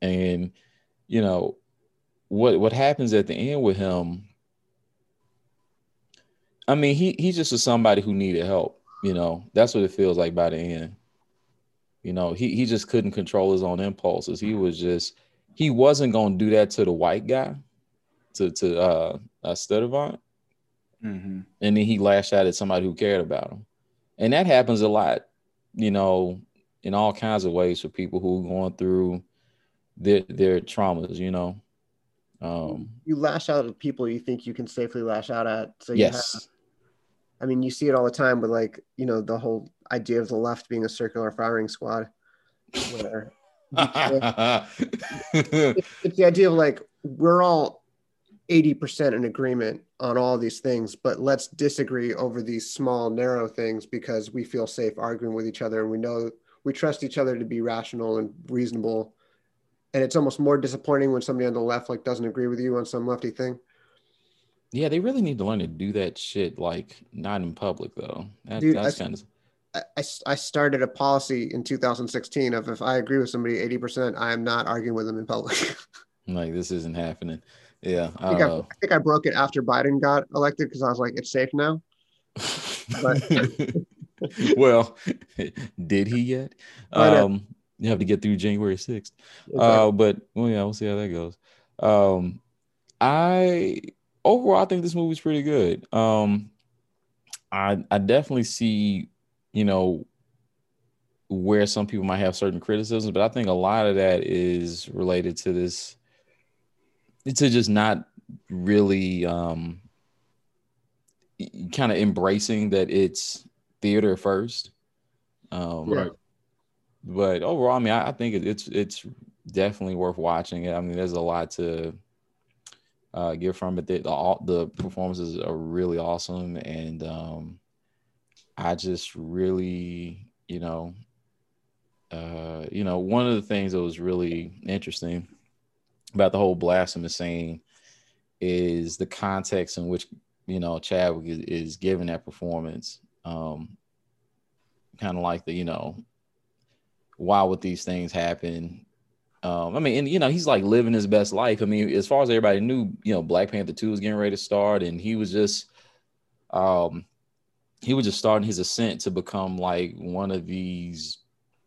and you know what what happens at the end with him. I mean, he he's just a somebody who needed help You know, that's what it feels like by the end. You know, he he just couldn't control his own impulses. He was just he wasn't gonna do that to the white guy, to to uh, uh Sturdyvant. Mm-hmm. And then he lashed out at somebody who cared about him. And that happens a lot, you know, in all kinds of ways for people who are going through their their traumas, you know. Um, you lash out at people you think you can safely lash out at. So yes. Have, I mean, you see it all the time with like, you know, the whole idea of the left being a circular firing squad. Where it's, it's the idea of like we're all 80% in agreement on all these things, but let's disagree over these small, narrow things because we feel safe arguing with each other and we know we trust each other to be rational and reasonable. And it's almost more disappointing when somebody on the left like doesn't agree with you on some lefty thing. Yeah, they really need to learn to do that shit like not in public though. That, Dude, that's kind of I, I started a policy in 2016 of if I agree with somebody 80%, I am not arguing with them in public. like this isn't happening. Yeah. I think I, I, think I broke it after Biden got elected because I was like, it's safe now. But well, did he yet? Um, you have to get through January 6th. Exactly. Uh, but well, yeah, we'll see how that goes. Um, I overall I think this movie's pretty good. Um, I I definitely see, you know, where some people might have certain criticisms, but I think a lot of that is related to this to just not really um kind of embracing that it's theater first. Um, right. But overall, I mean, I, I think it, it's it's definitely worth watching. I mean, there's a lot to uh, get from it. The, the, the performances are really awesome, and um, I just really, you know, uh, you know, one of the things that was really interesting about the whole blasphemous scene is the context in which you know Chadwick is, is giving that performance. Um, kind of like the you know why would these things happen? Um, I mean, and you know, he's like living his best life. I mean, as far as everybody knew, you know, Black Panther 2 was getting ready to start, and he was just um he was just starting his ascent to become like one of these,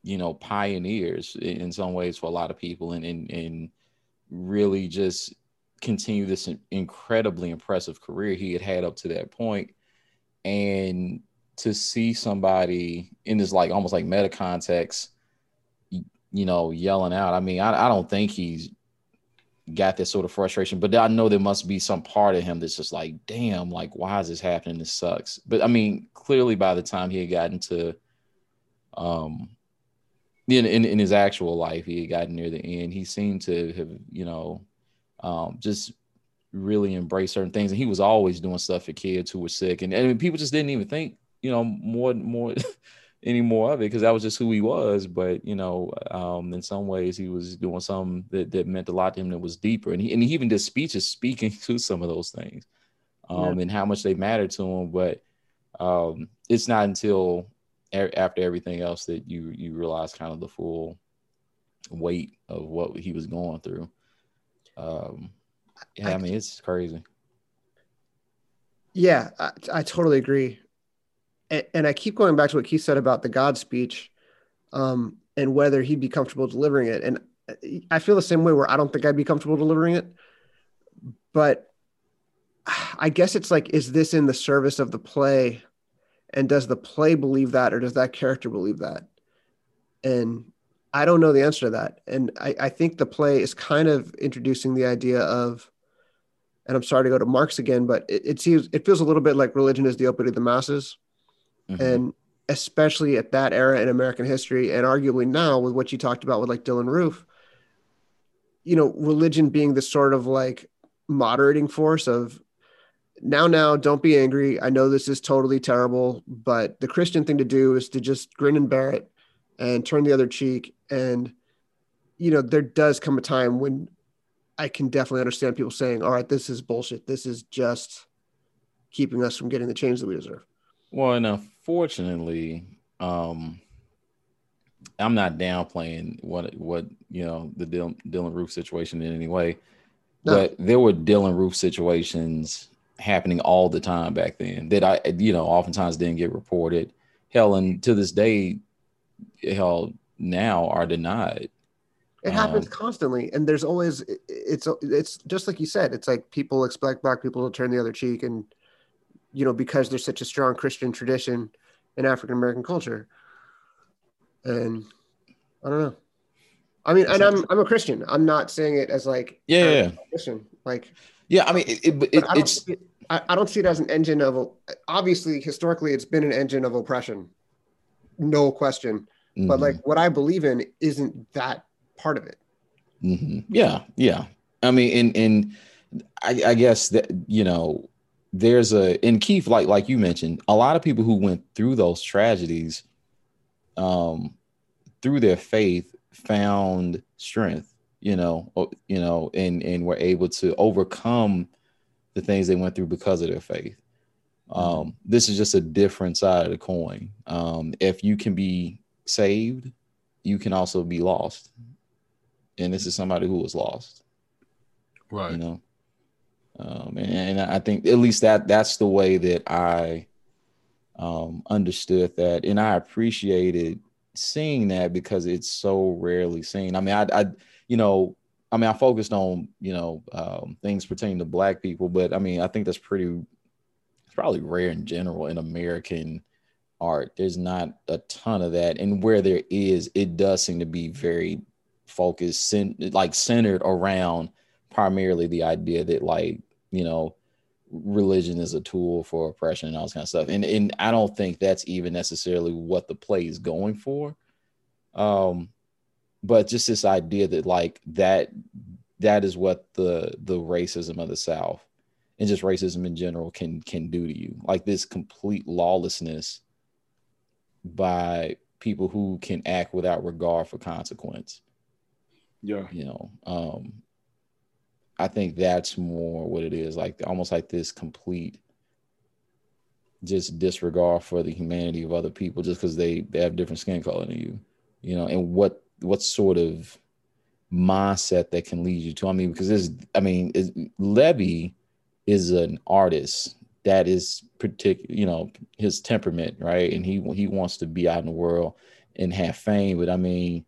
you know, pioneers in some ways for a lot of people and and and really just continue this incredibly impressive career he had had up to that point. And to see somebody in this like almost like meta context you know yelling out i mean I, I don't think he's got this sort of frustration but i know there must be some part of him that's just like damn like why is this happening this sucks but i mean clearly by the time he had gotten to um in, in, in his actual life, he had gotten near the end. He seemed to have, you know, um, just really embrace certain things. And he was always doing stuff for kids who were sick, and, and people just didn't even think, you know, more more any more of it because that was just who he was. But you know, um, in some ways, he was doing something that, that meant a lot to him that was deeper. And he and he even did speeches speaking to some of those things, um, yeah. and how much they mattered to him. But um, it's not until after everything else that you you realize kind of the full weight of what he was going through. Um, yeah, I, I mean it's crazy. Yeah, I, I totally agree, and, I keep going back to what Keith said about the God speech, um, and whether he'd be comfortable delivering it. And I feel the same way where I don't think I'd be comfortable delivering it, but I guess it's like, is this in the service of the play? and does the play believe that or does that character believe that and i don't know the answer to that and i, I think the play is kind of introducing the idea of and i'm sorry to go to marx again but it, it seems it feels a little bit like religion is the opiate of the masses mm-hmm. and especially at that era in american history and arguably now with what you talked about with like Dylann Roof you know religion being the sort of like moderating force of now now don't be angry. I know this is totally terrible but the christian thing to do is to just grin and bear it and turn the other cheek. And you know there does come a time when i can definitely understand people saying all right this is bullshit. This is just keeping us from getting the change that we deserve. Well and unfortunately um i'm not downplaying what what you know the Dylann, Dylann Roof situation in any way no. but there were Dylann Roof situations happening all the time back then that I, you know, oftentimes didn't get reported. hell, and to this day, hell, now are denied. It happens um, constantly, and there's always it's it's just like you said. It's like people expect black people to turn the other cheek, and you know because there's such a strong Christian tradition in African American culture, and I don't know. I mean, and I'm I'm a Christian. I'm not saying it as like yeah, yeah. Christian. Like yeah, I mean, it, it, it, I it's it, I, don't see it as an engine of obviously historically it's been an engine of oppression, no question. Mm-hmm. But like what I believe in isn't that part of it. Mm-hmm. Yeah, yeah. I mean, and and I, I guess that you know, there's a in Keith, like like you mentioned, a lot of people who went through those tragedies, um, through their faith, found strength. You know, you know, and and were able to overcome the things they went through because of their faith. Mm-hmm. Um, this is just a different side of the coin. Um, if you can be saved, you can also be lost and this is somebody who was lost. Right. You know. Um, and, and, I think at least that that's the way that I um, understood that, and I appreciated seeing that because it's so rarely seen. I mean, I, I you know, I mean, I focused on you know um, things pertaining to Black people, but I mean, I think that's pretty, it's probably rare in general in American art. There's not a ton of that, and where there is, it does seem to be very focused like centered around primarily the idea that like you know religion is a tool for oppression and all this kind of stuff. And and i don't think that's even necessarily what the play is going for. Um but just this idea that like that that is what the the racism of the south and just racism in general can can do to you. Like this complete lawlessness by people who can act without regard for consequence. Yeah. You know, um, I think that's more what it is like almost like this complete just disregard for the humanity of other people just because they, they have different skin color than you, you know, and what what sort of mindset that can lead you to. I mean, because this, I mean, Levee is an artist that is particular, you know, his temperament, right? And he he wants to be out in the world and have fame, but I mean,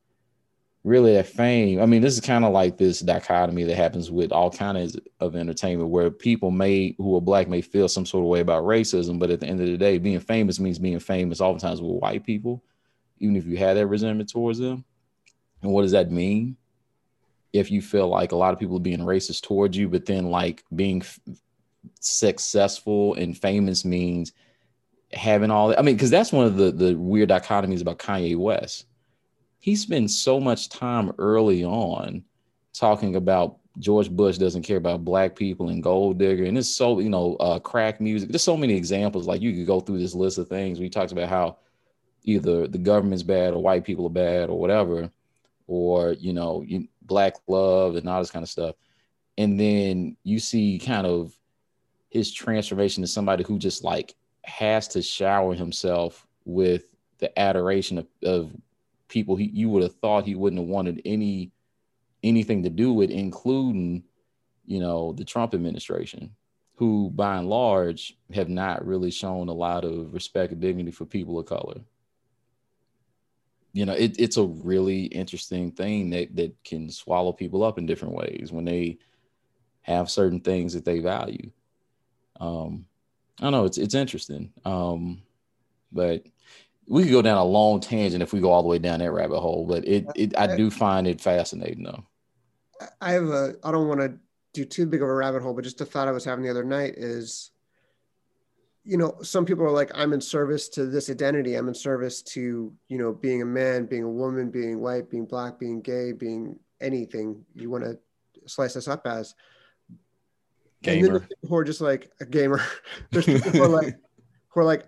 really that fame. I mean, this is kind of like this dichotomy that happens with all kinds of entertainment where people may who are black may feel some sort of way about racism, but at the end of the day, being famous means being famous oftentimes with white people, even if you had that resentment towards them. And what does that mean? If you feel like a lot of people are being racist towards you, but then like being f- successful and famous means having all that. I mean, because that's one of the the weird dichotomies about Kanye West he spends so much time early on talking about George Bush doesn't care about black people and gold digger. And it's so, you know, uh, crack music. There's so many examples. Like you could go through this list of things. We talked about how either the government's bad or white people are bad or whatever, or, you know, you, black love and all this kind of stuff. And then you see kind of his transformation to somebody who just like has to shower himself with the adoration of, of people he you would have thought he wouldn't have wanted any anything to do with, including, you know, the Trump administration, who by and large have not really shown a lot of respect and dignity for people of color. You know, it, it's a really interesting thing that that can swallow people up in different ways when they have certain things that they value. Um, I don't know, it's it's interesting. Um, but we could go down a long tangent if we go all the way down that rabbit hole, but it, uh, it I do find it fascinating though. I have a I don't want to do too big of a rabbit hole, but just a thought I was having the other night is you know, some people are like, I'm in service to this identity. I'm in service to, you know, being a man, being a woman, being white, being black, being gay, being anything you want to slice us up as. Gamer. who are just like a gamer. There's people who are like, who are like,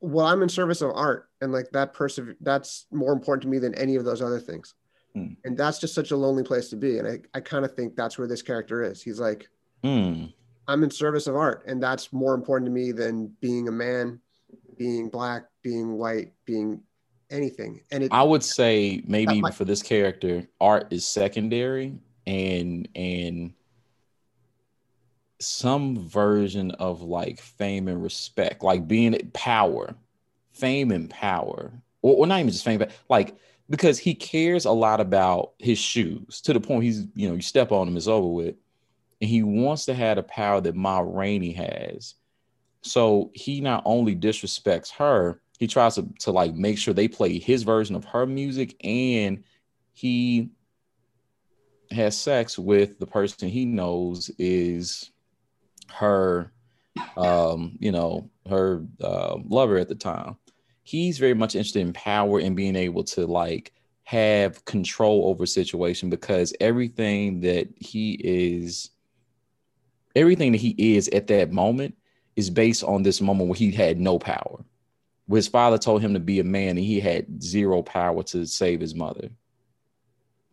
well, I'm in service of art, and like that person, that's more important to me than any of those other things. Mm. And that's just such a lonely place to be. And I, I kind of think that's where this character is. He's like, mm. I'm in service of art, and that's more important to me than being a man, being black, being white, being anything. And it, I would say maybe even for this character, art is secondary, and and some version of like fame and respect, like being power, fame and power, or, or not even just fame, but like because he cares a lot about his shoes to the point he's, you know, you step on them, it's over with. And he wants to have the power that Ma Rainey has. So he not only disrespects her, he tries to, to like make sure they play his version of her music and he has sex with the person he knows is her um you know her uh, lover at the time. He's very much interested in power and being able to like have control over situation because everything that he is everything that he is at that moment is based on this moment where he had no power. Where his father told him to be a man and he had zero power to save his mother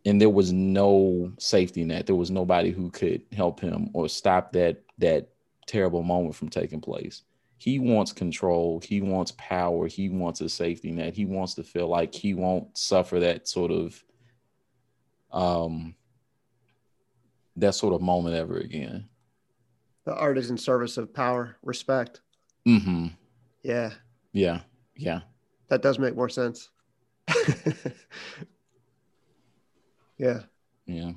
and there was no safety net. There was nobody who could help him or stop that that terrible moment from taking place. He wants control. He wants power. He wants a safety net. He wants to feel like he won't suffer that sort of um that sort of moment ever again. The art is in service of power respect. Mm-hmm. Yeah. Yeah. Yeah. That does make more sense yeah yeah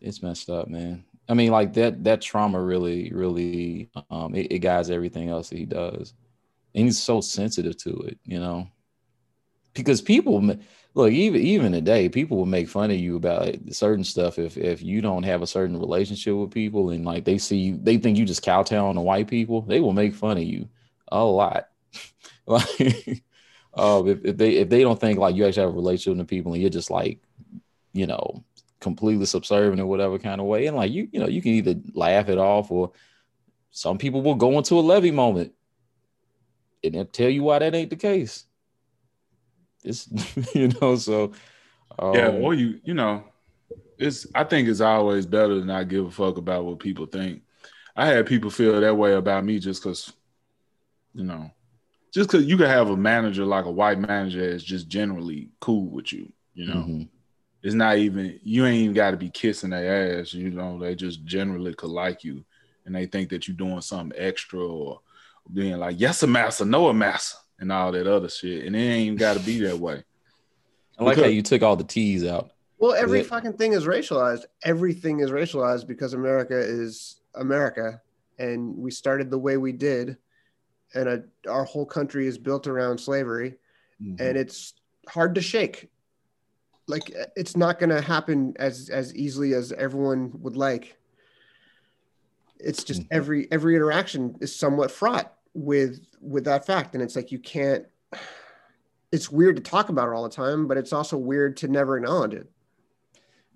it's messed up man I mean, like that that trauma really, really um it, it guides everything else that he does. And he's so sensitive to it, you know. Because people look, even even today, people will make fun of you about certain stuff if if you don't have a certain relationship with people and like they see they think you just kowtow on the white people, they will make fun of you a lot. like uh, if, if they if they don't think like you actually have a relationship with the people and you're just like, you know, completely subservient or whatever kind of way. And like you, you know, you can either laugh it off or some people will go into a levee moment and they'll tell you why that ain't the case. It's you know, so um, yeah, or you, you know, it's I think it's always better to not give a fuck about what people think. I had people feel that way about me just because, you know, just because you could have a manager like a white manager is just generally cool with you, you know. Mm-hmm it's not even you ain't even got to be kissing their ass. You know, they just generally could like you, and they think that you're doing something extra or being like, "Yes, a massa, no a massa," and all that other shit. And it ain't got to be that way. I like because, how you took all the T's out. Well, every fucking thing is racialized. Everything is racialized because America is America, and we started the way we did, and a, our whole country is built around slavery, mm-hmm. and it's hard to shake like it's not going to happen as as easily as everyone would like it's just mm-hmm. every every interaction is somewhat fraught with with that fact and it's like you can't it's weird to talk about it all the time but it's also weird to never acknowledge it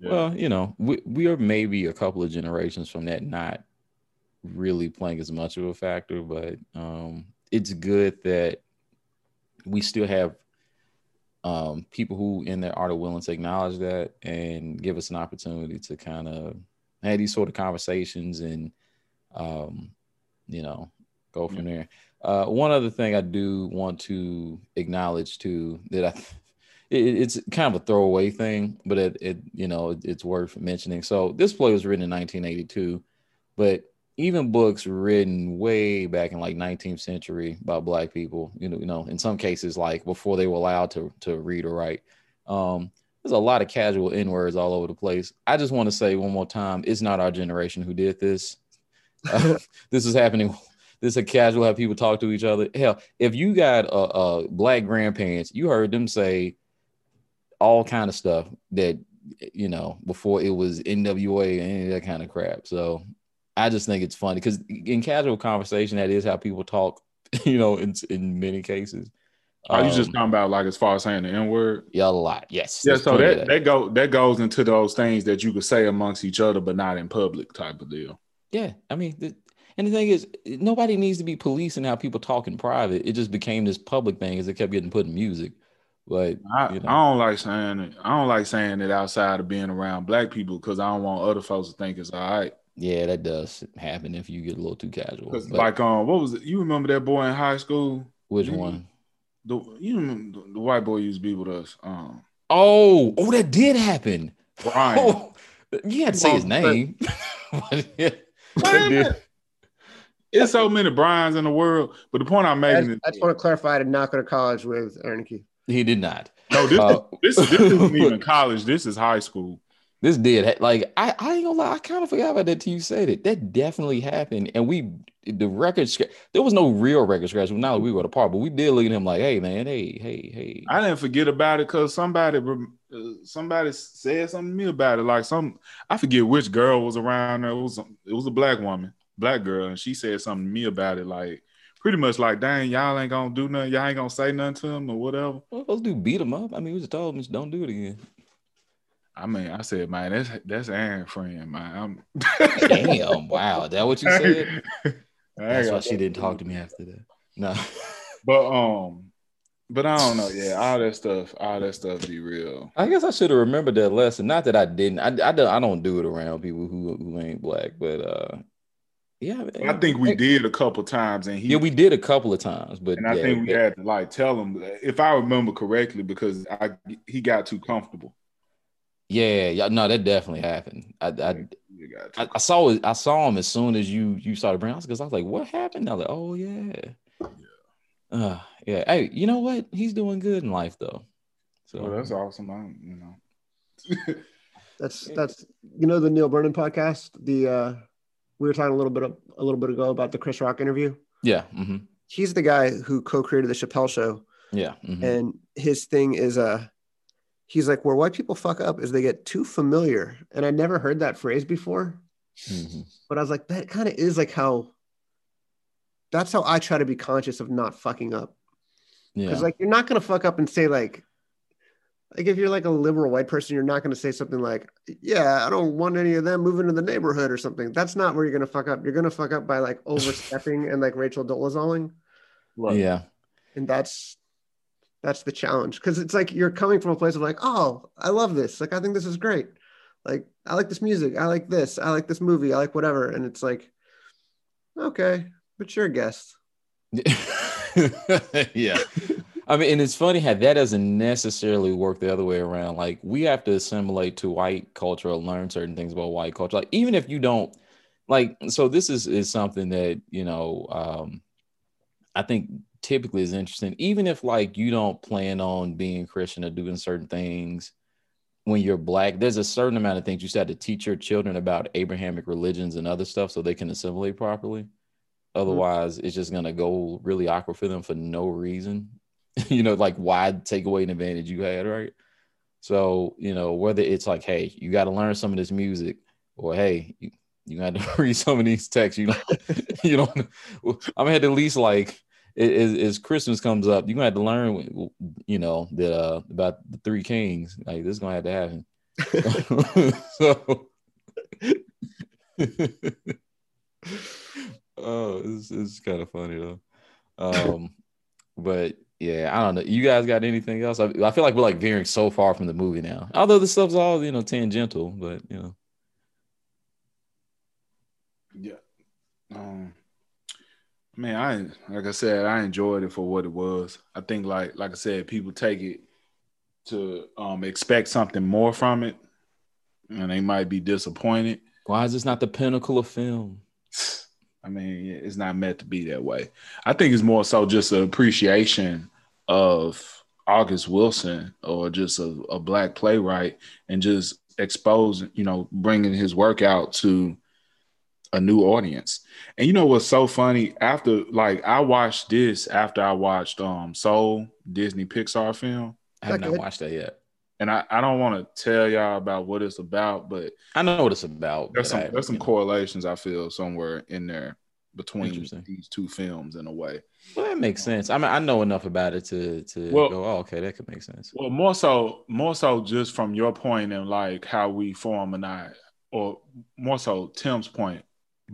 yeah. well you know we, we are maybe a couple of generations from that not really playing as much of a factor but um it's good that we still have um, people who in their art are willing to acknowledge that and give us an opportunity to kind of have these sort of conversations and um, you know go from there. Uh, one other thing I do want to acknowledge too that I it, it's kind of a throwaway thing, but it, it you know it, it's worth mentioning. So this play was written in 1982, but even books written way back in like 19th century by black people you know you know in some cases like before they were allowed to to read or write. Um there's a lot of casual n words all over the place. I just want to say one more time it's not our generation who did this. Uh, this is happening this is a casual how people talk to each other. Hell if you got a, a black grandparents you heard them say all kind of stuff that you know before it was nwa and any of that kind of crap. So I just think it's funny because in casual conversation, that is how people talk, you know, in, in many cases. Are um, you just um, talking about like as far as saying the N word? Yeah, a lot. Yes. Yeah. So that, that, that go that goes into those things that you could say amongst each other, but not in public type of deal. Yeah. I mean, the, and the thing is, nobody needs to be policing how people talk in private. It just became this public thing as it kept getting put in music. But I, you know. I don't like saying it. I don't like saying it outside of being around black people because I don't want other folks to think it's all right. Yeah, that does happen if you get a little too casual. But, like, um, what was it? You remember that boy in high school? Which you, one? The you remember the, the, white boy used to be with us. Um. Oh, oh, that did happen. Brian. Oh, you had to say his name. yeah, it's so many Brian's in the world. But the point I'm making I, is I just want to clarify I did not go to college with Aaron Keith. He did not. No, this, uh, this, this isn't even college. This is high school. This did like I, I ain't gonna lie, I kind of forgot about that till you said it. That definitely happened. And we the record scratch. there was no real record scratch. Now that we were apart, but we did look at him like, hey man, hey, hey, hey. I didn't forget about it because somebody uh, somebody said something to me about it. Like some I forget which girl was around there. It was it was a black woman, black girl, and she said something to me about it, like pretty much like, dang, y'all ain't gonna do nothing, y'all ain't gonna say nothing to him or whatever. To do? Beat him up? I mean, we just told him don't do it again. I mean, I said, man, that's that's Aaron friend, man. I'm damn, wow, that what you said? That's why she didn't talk to me after that. No. But um, but I don't know. Yeah, all that stuff, all that stuff be real. I guess I should have remembered that lesson. Not that I didn't. I, I don't I don't do it around people who who ain't black, but uh yeah, I think we did a couple times, and he yeah, we did a couple of times, but and I yeah, think we had to like tell him if I remember correctly because I he got too comfortable. Yeah, yeah, no, that definitely happened. I, I, I, I saw it. I saw him as soon as you you started bringing. Because I was like, "What happened?" I was like, "Oh yeah, yeah, uh, yeah." Hey, you know what? He's doing good in life though. So well, that's awesome. I'm, you know, that's that's you know the Neal Brennan podcast. The uh we were talking a little bit of, a little bit ago about the Chris Rock interview. Yeah, mm-hmm. he's the guy who co-created the Chappelle Show. Yeah, mm-hmm. and his thing is uh he's like, where white people fuck up is they get too familiar. And I never heard that phrase before. Mm-hmm. But I was like, that kind of is like how that's how I try to be conscious of not fucking up. Yeah. Because yeah. like you're not gonna fuck up and say like like if you're like a liberal white person, you're not gonna say something like, Yeah, I don't want any of them moving to the neighborhood or something. That's not where you're gonna fuck up. You're gonna fuck up by like overstepping and like Rachel Dolezaling. Yeah. And that's that's the challenge. Because it's like you're coming from a place of like oh i love this. Like i think this is great. Like i like this music. I like this. I like this movie. I like whatever. And it's like okay but you're a guest. Yeah. I mean and it's funny how that doesn't necessarily work the other way around. Like we have to assimilate to white culture or learn certain things about white culture. Like even if you don't like so this is is something that you know um i think typically is interesting, even if like you don't plan on being Christian or doing certain things when you're black, there's a certain amount of things you have to teach your children about Abrahamic religions and other stuff so they can assimilate properly. Mm-hmm. Otherwise, mm-hmm. it's just gonna go really awkward for them for no reason. you know, like why take away an advantage you had, right? So, you know, whether it's like, hey, you got to learn some of this music, or hey, you, you got to read some of these texts. You know, you know, I'm at least like as, as Christmas comes up, you're gonna have to learn, you know, that uh, about the three kings. Like this is gonna have to happen. so, oh, it's, it's kind of funny though. Um, but yeah, I don't know. You guys got anything else? I, I feel like we're like veering so far from the movie now. Although the stuff's all you know tangential, but you know. Yeah. Um Man, I like I said, I enjoyed it for what it was. I think like like I said, people take it to um expect something more from it, and they might be disappointed. Why is this not the pinnacle of film? I mean, it's not meant to be that way. I think it's more so just an appreciation of August Wilson or just a, a black playwright and just exposing, you know, bringing his work out to a new audience. And you know what's so funny? After like I watched this after I watched um Soul, Disney Pixar film. I have not watched that yet. And I, I don't want to tell y'all about what it's about, but I know what it's about. There's some I, there's some correlations I feel somewhere in there between these two films in a way. Well, that makes sense. I mean, I know enough about it to to well, go, oh, okay, that could make sense. Well, more so, more so, just from your point and like how we form and I, or more so, Tim's point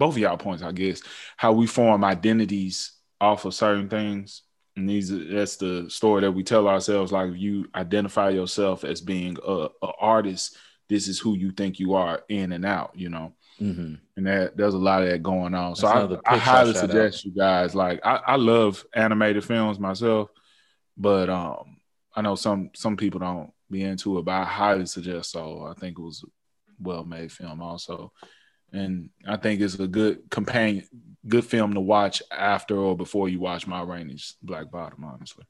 both of y'all points, I guess, how we form identities off of certain things. And these that's the story that we tell ourselves. Like if you identify yourself as being a, a artist, this is who you think you are in and out, you know. Mm-hmm. And that there's a lot of that going on. That's so I, I highly suggest out. you guys like I, I love animated films myself, but um I know some some people don't be into it, but I highly suggest so. I think it was well made film also and I think it's a good companion, good film to watch after or before you watch Ma Rainey's Black Bottom. Honestly.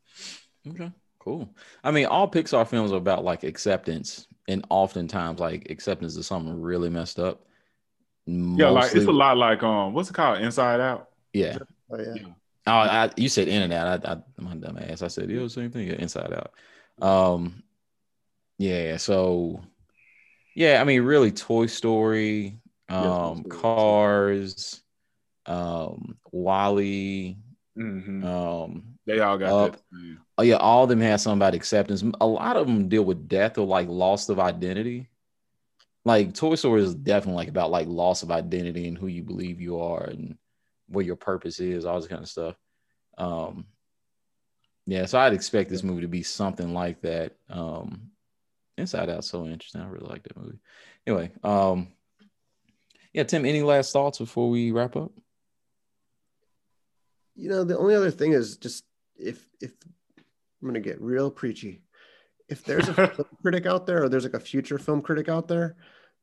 Okay. Cool. I mean, all Pixar films are about like acceptance, and oftentimes like acceptance of something really messed up. Mostly, yeah, like it's a lot like um, what's it called? Inside Out. Yeah. Oh yeah. yeah. Oh, I, you said in and out. I, I my dumb ass. I said yeah, same thing. Yeah, Inside Out. Um, yeah. So, yeah. I mean, really, Toy Story, um, yes, Cars, um, WALL-E, mm-hmm. um, they all got that. Oh yeah, all of them have something about acceptance. A lot of them deal with death or like loss of identity. Like Toy Story is definitely like about like loss of identity and who you believe you are and what your purpose is, all this kind of stuff. Um, yeah, so I'd expect this movie to be something like that. Um, Inside Out, so interesting. I really like that movie. Anyway, um, yeah, Tim, any last thoughts before we wrap up? You know, the only other thing is just if if I'm gonna get real preachy, if there's a film critic out there or there's like a future film critic out there,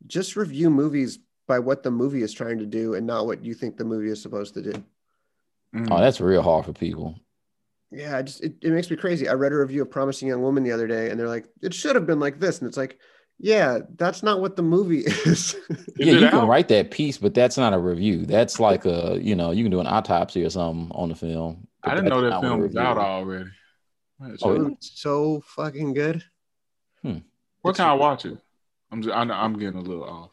just review movies by what the movie is trying to do and not what you think the movie is supposed to do. Mm. Oh, that's real hard for people. Yeah, I just it, it makes me crazy. I read a review of Promising Young Woman the other day, and they're like, it should have been like this, and it's like, yeah, that's not what the movie is. yeah, you out? can write that piece, but that's not a review. That's like a, you know, you can do an autopsy or something on the film. I didn't know that film was out already. Oh, it's so fucking good. Hmm. What can I watch it? I'm just, I'm, I'm getting a little off.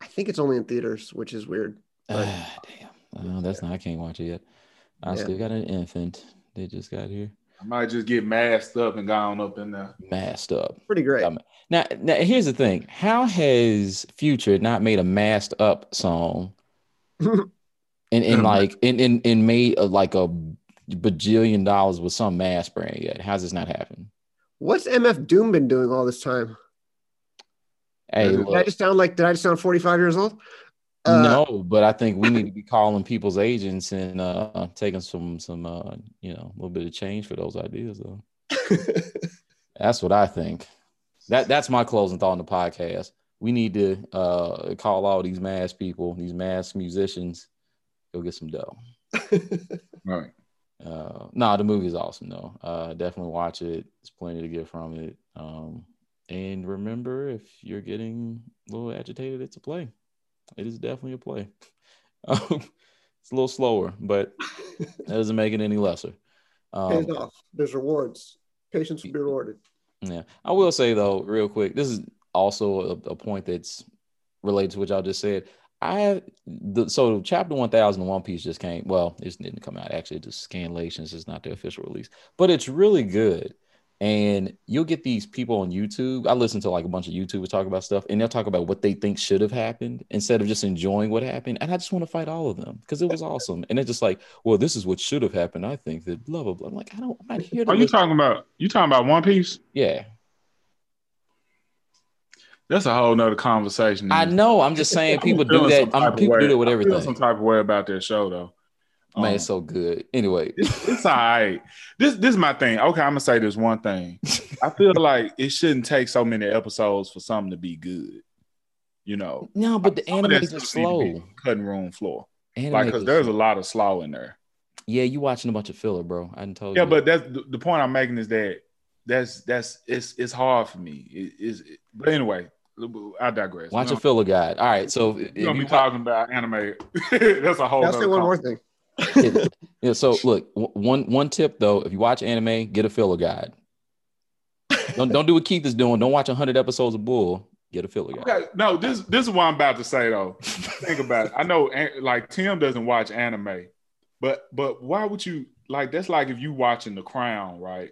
I think it's only in theaters, which is weird. But... damn. Oh, that's not. I can't watch it yet. I yeah. still got an infant. They just got here. I might just get masked up and gone up in there. Masked up. Pretty great. Now, now here's the thing. How has Future not made a masked up song? and and like and, and, and made a, like a bajillion dollars with some mask brand yet? How's this not happening? What's MF Doom been doing all this time? Hey, did look, I just sound like did I just sound 45 years old? Uh, no, but I think we need to be calling people's agents and uh, taking some some uh, you know a little bit of change for those ideas though. that's what I think. That that's my closing thought on the podcast. We need to uh, call all these mass people, these mass musicians, go get some dough. right. Uh, no, nah, the movie is awesome though. Uh, definitely watch it. There's plenty to get from it. Um, and remember, if you're getting a little agitated, it's a play. It is definitely a play. Um, it's a little slower, but that doesn't make it any lesser. Um, Pays off. There's rewards. Patience will be rewarded. Yeah, I will say though, real quick, this is also a, a point that's related to what y'all just said. I have the so chapter 1000 One Piece just came. Well, it didn't come out actually. It's scanlations. It's not the official release, but it's really good. And you'll get these people on YouTube. I listen to like a bunch of YouTubers talk about stuff, and they'll talk about what they think should have happened instead of just enjoying what happened. And I just want to fight all of them because it was awesome. And it's just like, well, this is what should have happened. I think that blah blah blah. I'm like, I don't. I'm not here. To Are you talking about? You talking about One Piece? Yeah. That's a whole nother conversation. I know. I'm just saying people do that. I'm, people do that with everything. some type of way about their show though. Man, um, it's so good. Anyway, it's, it's all right. This this is my thing. Okay, I'm gonna say this one thing. I feel like it shouldn't take so many episodes for something to be good. You know. No, but the anime is slow. Cutting room floor. Anime like, because there's slow. a lot of slow in there. Yeah, you watching a bunch of filler, bro. I didn't tell you. Yeah, but that's the, the, point I'm making is that that's that's it's it's hard for me. It is, but anyway, I digress. Watch a filler guide. All right, so you're gonna be talking about anime. that's a whole. I'll say one more thing yeah, so look, one one tip though, if you watch anime, get a filler guide. Don't don't do what Keith is doing. Don't watch hundred episodes of Bull. Get a filler guide. Okay, no, this this is what I'm about to say though. Think about it. I know, eh, like Tim doesn't watch anime, but but why would you like? That's like if you watching The Crown, right?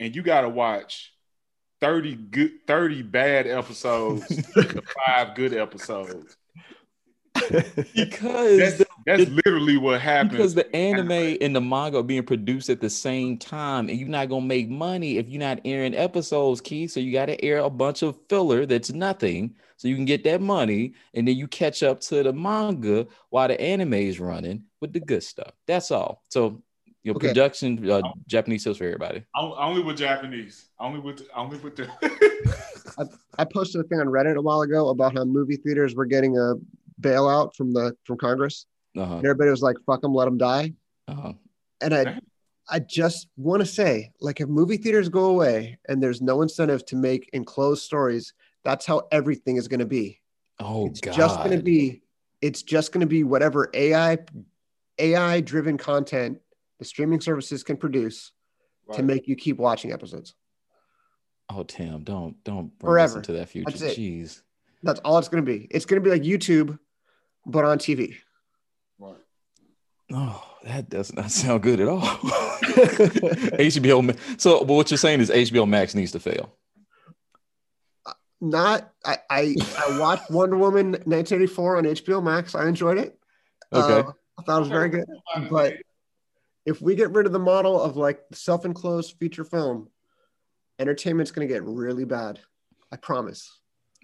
And you got to watch 30 good 30 bad episodes five good episodes because that's, the, that's literally what happened. Because the anime and the manga are being produced at the same time, and you're not gonna make money if you're not airing episodes, Key. So you got to air a bunch of filler that's nothing, so you can get that money, and then you catch up to the manga while the anime is running with the good stuff. That's all. So your okay. production, uh, Japanese tips for everybody. Only with Japanese. Only with only with the. I, I posted a thing on Reddit a while ago about how movie theaters were getting a bailout from the from Congress. Uh-huh. And everybody was like, "Fuck them, let them die." Uh-huh. And I, I just want to say, like, if movie theaters go away and there's no incentive to make enclosed stories, that's how everything is going to be. Oh, it's God. just going to be. It's just going to be whatever AI, AI driven content the streaming services can produce right. to make you keep watching episodes. Oh, Tim, don't don't bring Forever. us into that future. That's Jeez. That's all it's going to be. It's going to be like YouTube, but on TV. Oh, that does not sound good at all. HBO. So, but what you're saying is HBO Max needs to fail. Uh, not. I I, I watched Wonder Woman 1984 on HBO Max. I enjoyed it. Okay. Uh, I thought it was very good. But if we get rid of the model of like self-enclosed feature film, entertainment's going to get really bad. I promise.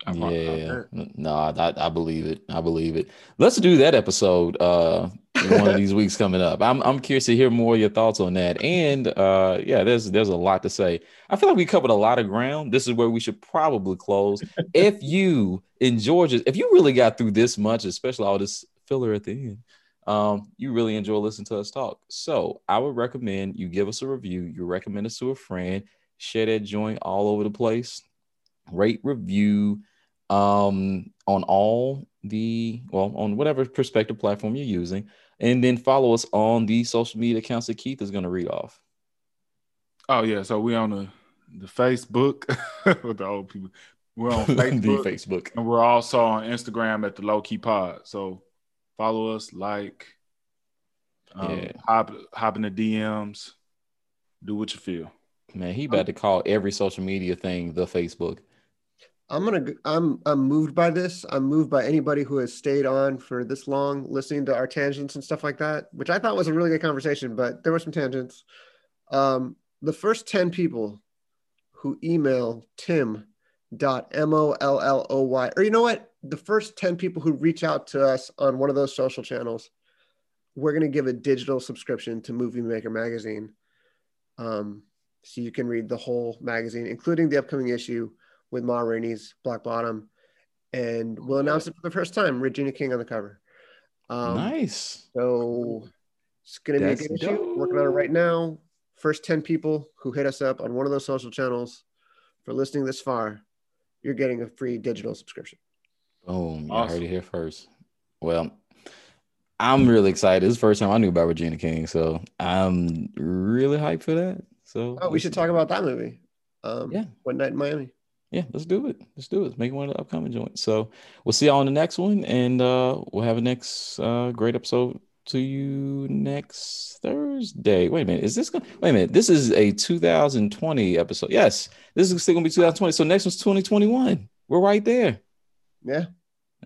yeah, no, I, I believe it. I believe it. Let's do that episode uh one of these weeks coming up. I'm I'm curious to hear more of your thoughts on that. And uh yeah, there's there's a lot to say. I feel like we covered a lot of ground. This is where we should probably close. if you in Georgia, if you really got through this much, especially all this filler at the end, um, you really enjoy listening to us talk. So I would recommend you give us a review. You recommend us to a friend, share that joint all over the place, rate, review um, on all the, well, on whatever perspective platform you're using, and then follow us on the social media accounts that Keith is going to read off. Oh, yeah. So we on the, the Facebook with the old people. We're on Facebook, Facebook, and we're also on Instagram at the Low Key Pod. So follow us, like, um, yeah. hop hop in the DMs, do what you feel. Man, he about to call every social media thing the Facebook. I'm gonna. I'm. I'm moved by this. I'm moved by anybody who has stayed on for this long, listening to our tangents and stuff like that, which I thought was a really good conversation. But there were some tangents. Um, the first ten people who email Tim dot M O L L O Y, or you know what? the first 10 people who reach out to us on one of those social channels, we're going to give a digital subscription to MovieMaker Magazine. Um, so you can read the whole magazine, including the upcoming issue with Ma Rainey's Black Bottom. And we'll announce it for the first time Regina King on the cover. Um, nice. So it's going to be a good dope. issue. Working on it right now. First 10 people who hit us up on one of those social channels for listening this far, you're getting a free digital subscription. Boom. Awesome. You heard it here first. Well, I'm really excited. This is the first time I knew about Regina King, so I'm really hyped for that. So oh, we should talk about that movie. Um, yeah, one night in Miami. Yeah, let's do it. Let's do it. Let's make one of the upcoming joints. So we'll see y'all on the next one, and uh, we'll have a next uh, great episode to you next Thursday. Wait a minute, is this going? Wait a minute, this is a 2020 episode. Yes, this is still gonna be 2020. So next one's 2021. We're right there. Yeah.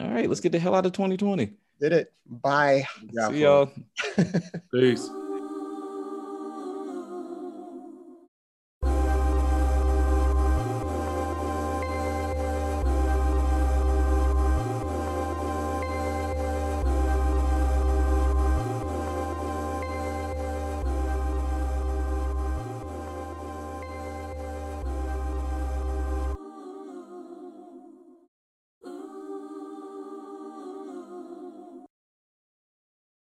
All right, let's get the hell out of 2020. Did it. Bye. See y'all. Peace.